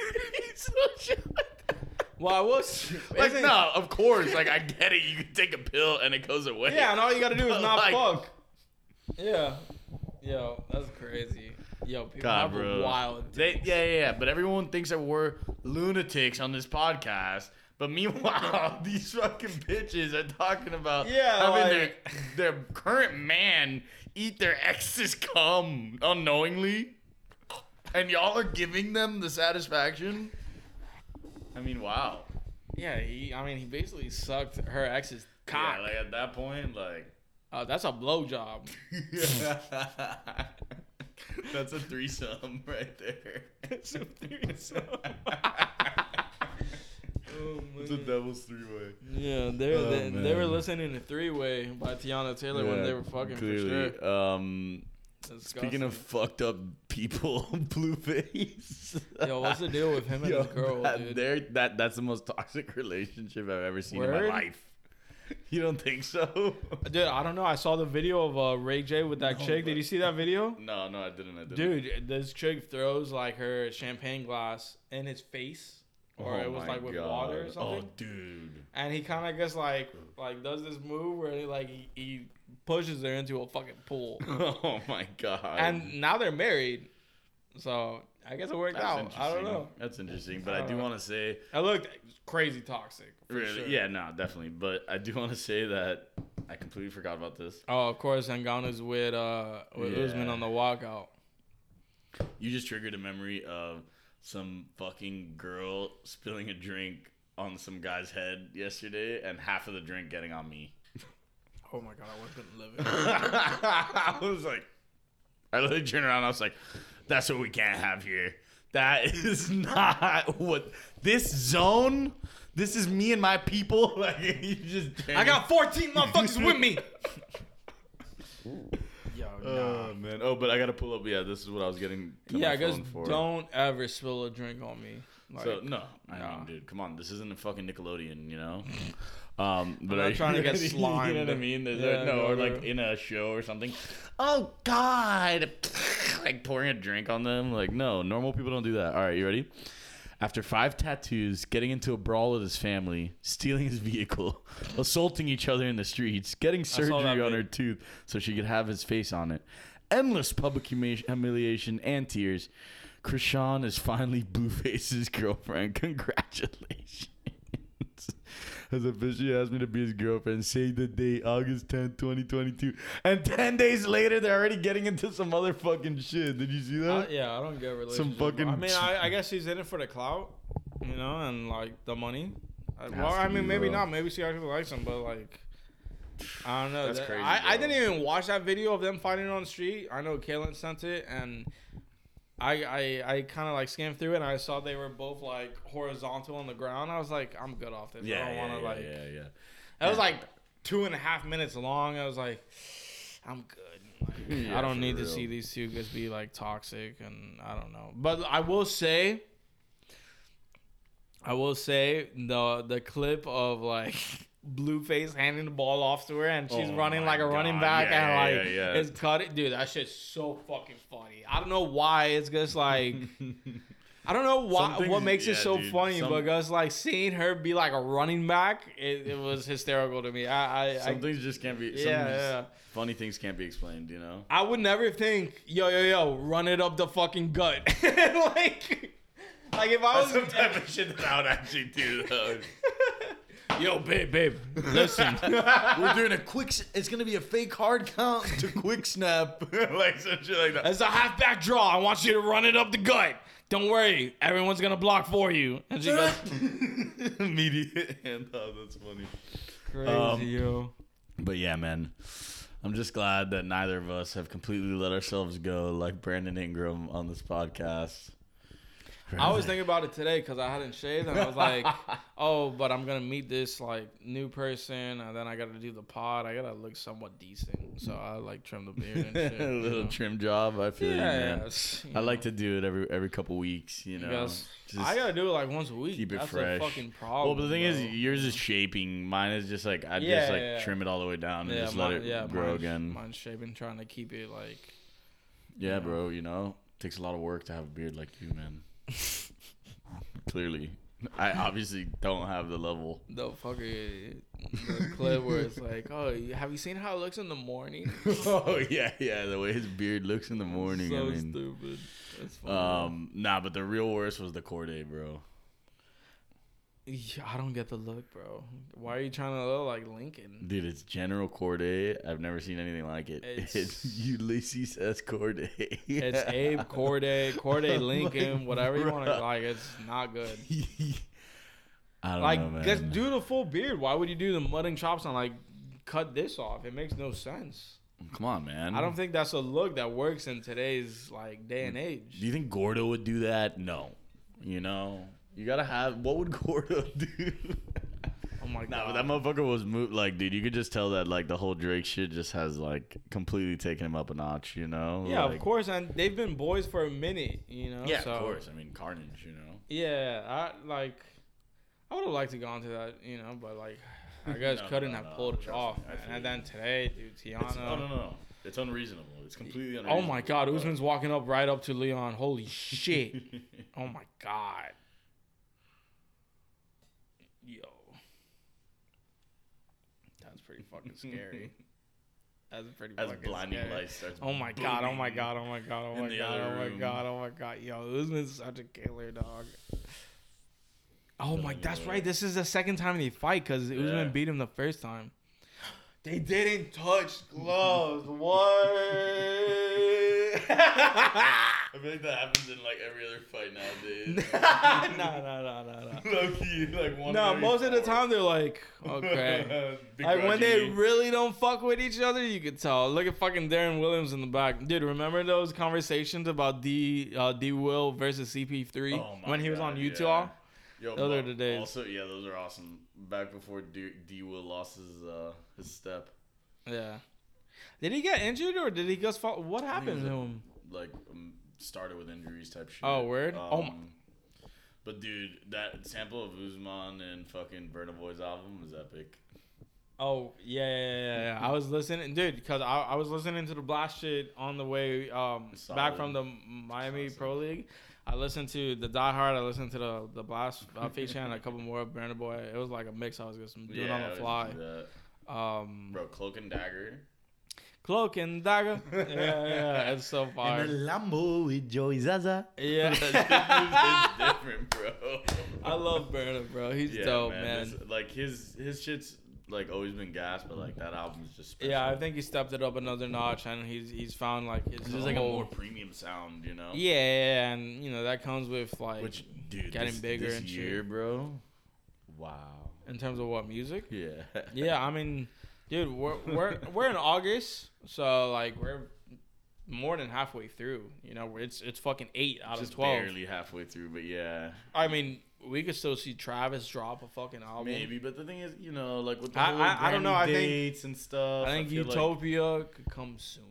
So shit like that. Well, I was Like isn't- no, of course. Like I get it. You can take a pill and it goes away. Yeah, and all you gotta do is But, not like- fuck. Yeah. Yo, that's crazy. Yo, people God, have bro. wild. They, yeah, yeah, yeah. But everyone thinks that we're lunatics on this podcast. But meanwhile, these fucking bitches are talking about Yeah, having like- their, their current man eat their ex's cum unknowingly. And y'all are giving them the satisfaction? I mean, wow. Yeah, he. I mean, he basically sucked her ex's Yeah, cock. like at that point, like. Uh, that's a blowjob. That's a threesome right there. oh my It's the devil's three way. Yeah, they Oh, they, they were listening to Three Way by Teyana Taylor when they were fucking clearly. for sure. Um, speaking of fucked up people, Blueface. Yo, what's the deal with him and Yo, his girl, that, dude? that that's the most toxic relationship I've ever seen in my life. You don't think so? Dude, I don't know. I saw the video of uh, Ray J with that chick. Did you see that video? No, no, I didn't. I didn't. Dude, this chick throws like her champagne glass in his face, or Oh it was like with God. water or something. Oh, dude. And he kind of gets like like does this move where he like he, he pushes her into a fucking pool. Oh my god. and now they're married, so I guess it worked That's out. I don't know. That's interesting, but I I, do want to say, I looked crazy toxic. For really, sure. yeah, no, definitely. But I do want to say that I completely forgot about this. Oh, of course, Ngannou's with uh with Usman on the walkout. You just triggered a memory of some fucking girl spilling a drink on some guy's head yesterday, and half of the drink getting on me. Oh my god, I wasn't living. I was like, I literally turned around. and I was like, "That's what we can't have here. That is not what this zone. This is me and my people. Like you just. I got 14 motherfuckers with me. Yo, nah. Oh man. Oh, but I gotta pull up. Yeah, this is what I was getting. To yeah, my I guess phone for. don't ever spill a drink on me. Like, So no, I nah. mean, dude, come on. This isn't a fucking Nickelodeon, you know. Um, but not I, trying to get You know what I mean? There's Yeah, a, no, no, or like in a show or something. Oh God! like pouring a drink on them. Like no, normal people don't do that. All right, you ready? After five tattoos, getting into a brawl with his family, stealing his vehicle, assaulting each other in the streets, getting surgery on vid. her tooth so she could have his face on it, endless public humiliation and tears, Chrisean is finally Blueface's girlfriend. Congratulations. Has officially asked me to be his girlfriend. Say the date, August 10th, 2022. And 10 days later, they're already getting into some other fucking shit. Did you see that? I- yeah, I don't get relationship. fucking- I mean, I, I guess she's in it for the clout, you know, and like the money. Has Well, I mean, maybe not. Maybe she actually likes him, but like, I don't know. That's That- crazy, I, I didn't even watch that video of them fighting on the street. I know Kaylin sent it, and I I, I kind of like skimmed through it, and I saw they were both like horizontal on the ground. I was like, I'm good off this. I yeah, don't yeah, want to yeah, like. yeah, yeah. It was like two and a half minutes long. I was like, I'm good. Like, Yeah, I don't need to see these two just be like toxic, and I don't know. But I will say, I will say the the clip of like Blueface handing the ball off to her, and she's Oh running like a running back, Yeah, and like yeah, yeah. it's cut. It, dude, that shit's so fucking funny. I don't know why. It's just like. I don't know why, what makes it so dude, funny, some- but just like seeing her be like a running back, it, it was hysterical to me. I, I, Some I things just can't be. yeah, Some yeah. just Funny things can't be explained, you know? I would never think, yo, yo, yo, run it up the fucking gut. like, like if I was, some type of shit that I would actually do, though. Yo, babe, babe, listen, We're doing a quick. s- It's gonna be a fake hard count to quick snap, like some shit like that. as a halfback draw, I want you to run it up the gut. Don't worry, everyone's gonna block for you. And she goes, Immediate hand. Oh, that's funny. crazy, Um, yo. But yeah, man. I'm just glad that neither of us have completely let ourselves go like Brandon Ingram on this podcast. I was thinking about it today because I hadn't shaved, and I was like, "Oh, but I'm gonna meet this like new person, and then I gotta do the pod. I gotta look somewhat decent, so I like trim the beard and shit." a you little know? trim job. I feel you, Yeah, man. you I like to do it every every couple weeks. You know, because I gotta do it like once a week. keep it That's fresh. a fucking problem. well, but the thing is, yours is shaping. Mine is just like I Yeah, just like yeah, trim it all the way down and just mine, let it yeah, grow mine's, again. Mine's shaping, trying to keep it like. Yeah, bro. You know, takes a lot of work to have a beard like you, man. Clearly, I obviously don't have the level. The fucker, the clip where it's like, oh, have you seen how it looks in the morning? oh yeah, yeah. The way his beard looks in the morning. so I mean, stupid. That's funny. um, nah. But the real worst was the Cordae, bro. I don't get the look, bro. Why are you trying to look like Lincoln? Dude, it's General Cordae. I've never seen anything like it. It's- It's, Ulysses S. Cordae. It's Abe Cordae, Cordae Lincoln, whatever you want to like. It's not good. I don't know, Like, man. just do the full beard. Why would you do the mutton chops and like cut this off? It makes no sense. Come on, man. I don't think that's a look that works in today's like day and mm. age. Do you think Gordo would do that? No. You know, you gotta have. What would Gordo do? Oh my god. Nah, but god. that motherfucker was mo- like, dude, you could just tell that like the whole Drake shit just has like completely taken him up a notch, you know? yeah, Like- of course, and they've been boys for a minute, you know. Yeah, so, of course. I mean, Carnage, you know. Yeah, I like. I would have liked to go into that, you know, but like, I guys No, couldn't no, have no, pulled it trust off. me, I man. feel And then today, dude, Tiana. It's, no, no, no. It's unreasonable. It's completely unreasonable. Oh my God. Usman's walking up right up to Leon. Holy shit! oh my God. Yo, that's pretty fucking scary. That's pretty As fucking blinding scary. light starts. Oh my god, oh my booming. god, oh my god, oh my god, oh my room. god, oh my god. Yo, Usman's such a killer dog. Oh my, that's right. This is the second time they fight because Yeah. Usman beat him the first time. They didn't touch gloves. what? I feel like that happens in like every other fight nowadays. no, no, no, no, no. Low key, like one. No, most of the time they're like, okay. Like when they really don't fuck with each other, you could tell. Look at fucking Deron Williams in the back, dude. Remember those conversations about D uh, D Will versus CP3 Oh when he was God, on Utah? yeah. Yo, Those are the days. Also, yeah, those are awesome. Back before D, D Will lost his uh his step. Yeah. Did he get injured or did he just fall? What happened to him? Like um, started with injuries type shit. Oh, word? Oh my- Um, But dude, that sample of Usman and fucking Burna Boy's album was epic. Oh yeah, yeah, yeah, yeah. yeah. I was listening, dude, because I, I was listening to the Blxst shit on the way um back from the Miami. Pro League. I listened to the Die Hard. I listened to the the Blxst uh, feature and a couple more of Burna Boy. It was like a mix. I was just doing on the fly. Um, Bro, Cloak and Dagger. Cloak and dagger. yeah, yeah, it's so far. The Lambo with Joey Zaza. Yeah, it's different, bro. I love Burna, bro. He's Yeah, dope, man. this- like his his shit's like always been gas, but like that album's just special. Yeah, I think he stepped it up another notch, and he's he's found like his This is like a more premium sound, you know. Yeah, yeah, yeah, and you know that comes with like Which dude, getting this, bigger this and shit. bro. Wow. in terms of what music. Yeah. Yeah, I mean, dude, we're we're we're in August, so like we're more than halfway through. You know, it's it's fucking eight out Just of twelve. barely halfway through, but yeah, I mean, we could still see Travis drop a fucking album. maybe. But the thing is, you know, like with the I- whole I- I don't know, I think- dates and stuff. I think like- Utopia could come soon.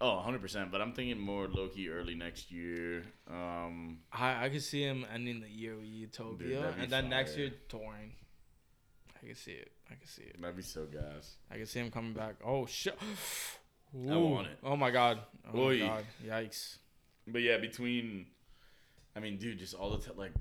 oh, 100 percent. But I'm thinking more low key early next year. Um, I I could see him ending the year with Utopia, that'd and then next year touring. I can see it. I can see it. that'd be so gas. I can see him coming back. Oh shit! I want it. Oh my god! Oh Oy. my god! Yikes! But yeah, between, I mean, dude, just all the t- like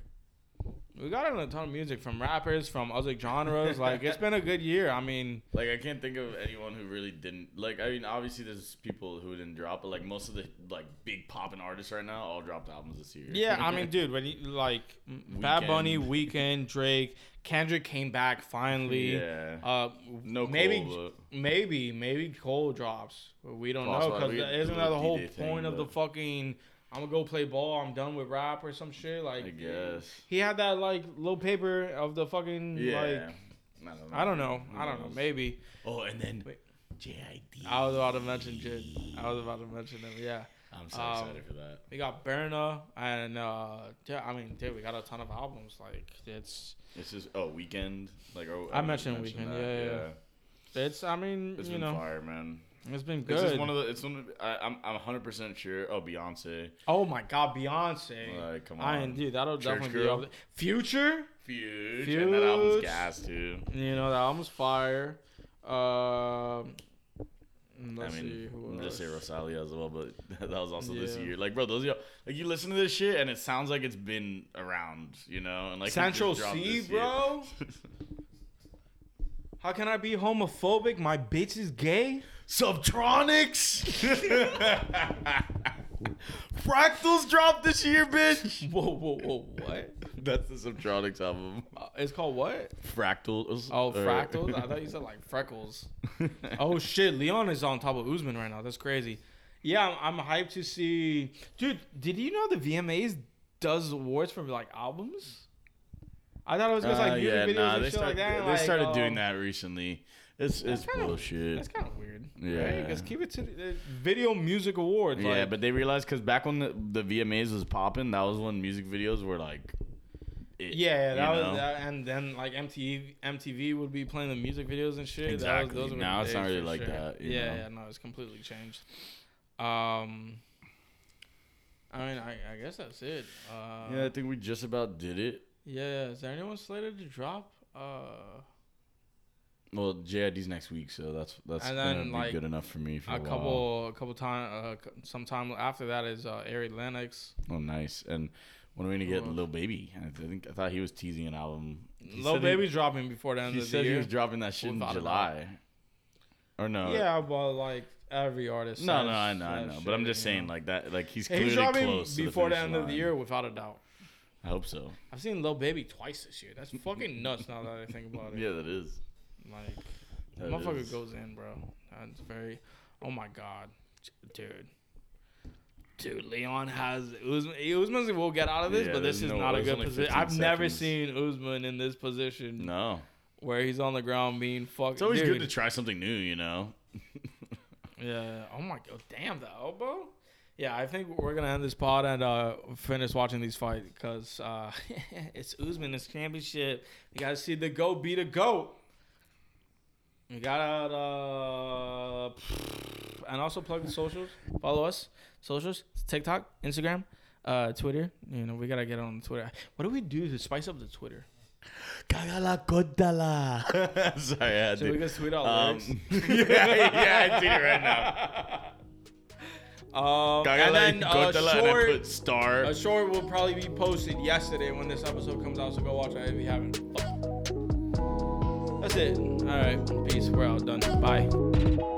We got a ton of music from rappers, from other genres. like it's been a good year. I mean, Like I can't think of anyone who really didn't like. I mean, obviously there's people who didn't drop, but like most of the like big popping artists right now all dropped albums this year. yeah. I mean, dude, when you like Bad Bunny, Weeknd, Drake, Kendrick came back finally. yeah. Uh, No maybe, Cole, maybe, maybe Cole drops. We don't know because We could isn't do that a the whole D-Day thing, point of the fucking? I'm gonna go play ball. I'm done with rap or some shit. Like, I guess. he had that like little paper of the fucking Yeah. like. I don't know. I don't know. I don't know. Maybe. Oh, and then Wait. JID. I was about to mention Jid. I was about to mention him. Yeah. I'm so Um, excited for that. We got Burna and uh yeah, I mean, dude, we got a ton of albums. Like it's It's just oh Weeknd like oh, I was mentioned mentioning Weeknd, yeah, yeah, it's I mean, It's you been know, fire, man. it's been It's good. just one of the. It's one of. the- I, I'm. I'm 100 percent sure. Oh, Beyonce. oh my god, Beyonce. Like, come I on. ain't dude, that'll Church definitely Girl. be up there. Future, Fuge. And that album's gas too. you know, that album's fire. Um Mm, let's I mean, else. just say Rosalia as well, but that was also this year. Like, bro, those yo, like you listen to this shit and it sounds like it's been around, you know, and like Central Cee, bro. How can I be homophobic? My bitch is gay. Subtronics. Fractals dropped this year, bitch. Whoa, whoa, whoa, what? That's the Subtronics album. Uh, it's called what? Fractals. Oh, fractals. I thought you said like freckles. oh shit, Leon is on top of Usman right now. That's crazy. Yeah, I'm, I'm hyped to see. Dude, did you know the VMAs does awards for like albums? I thought it was just like Uh, music yeah, videos nah, and they, shit start, like that. they like, started doing um, that recently. It's it's kinda- bullshit. That's kind of weird. Yeah. right? Keep it to the the video music awards. Yeah, like, but they realized because back when the, the VMAs was popping, that was when music videos were like it. Yeah, that was that, and then like MTV MTV would be playing the music videos and shit. That was, Exactly. those Now it's not really like sure. that, Yeah, know? yeah, no, it's completely changed. Um, I mean, I, I guess that's it. Uh, Yeah, I think we just about did it. yeah. Is there anyone slated to drop? Uh, Well, JID's next week, so that's that's gonna be like, good enough for me for a, a couple, a couple time, uh, sometime after that is uh, Ari Lennox. Oh, nice. And when are we gonna get. Lil Baby? I think I thought he was teasing an album. He Lil said Baby's dropping before the end of the year. he said he was dropping that shit in Without doubt. July. Or no? yeah, but like every artist. No, no, I know, I know. But I'm just saying, know. like that, like he's clearly he's dropping close before the, finish end of the year, without a doubt. I hope so. I've seen Lil Baby twice this year. That's fucking nuts. Now that I think about it. Yeah, that is. Like, That motherfucker is. goes in, bro. That's very. Oh my god, dude. Dude, Leon has Usman. Usman will get out of this, Yeah, but this is no- not a good position. I've never seen Usman in this position No, where he's on the ground being fucked. it's always dude. good to try something new, you know. Yeah. Oh my god. Damn the elbow. Yeah, I think we're gonna end this pod and uh, finish watching these fights because uh, it's Usman, it's championship. You gotta see the goat be the goat. You gotta uh, and also plug the socials. Follow us socials: TikTok, Instagram, uh, Twitter. You know we gotta get on Twitter. What do we do to spice up the Twitter? Cagala codala. Sorry, I had So we can tweet out Um, lyrics. yeah, yeah, I see it right now. Um, and then uh, and short. put star. A short will probably be posted yesterday when this episode comes out, so go watch it if you haven't. That's it. All right. Peace. We're out. Done. Bye.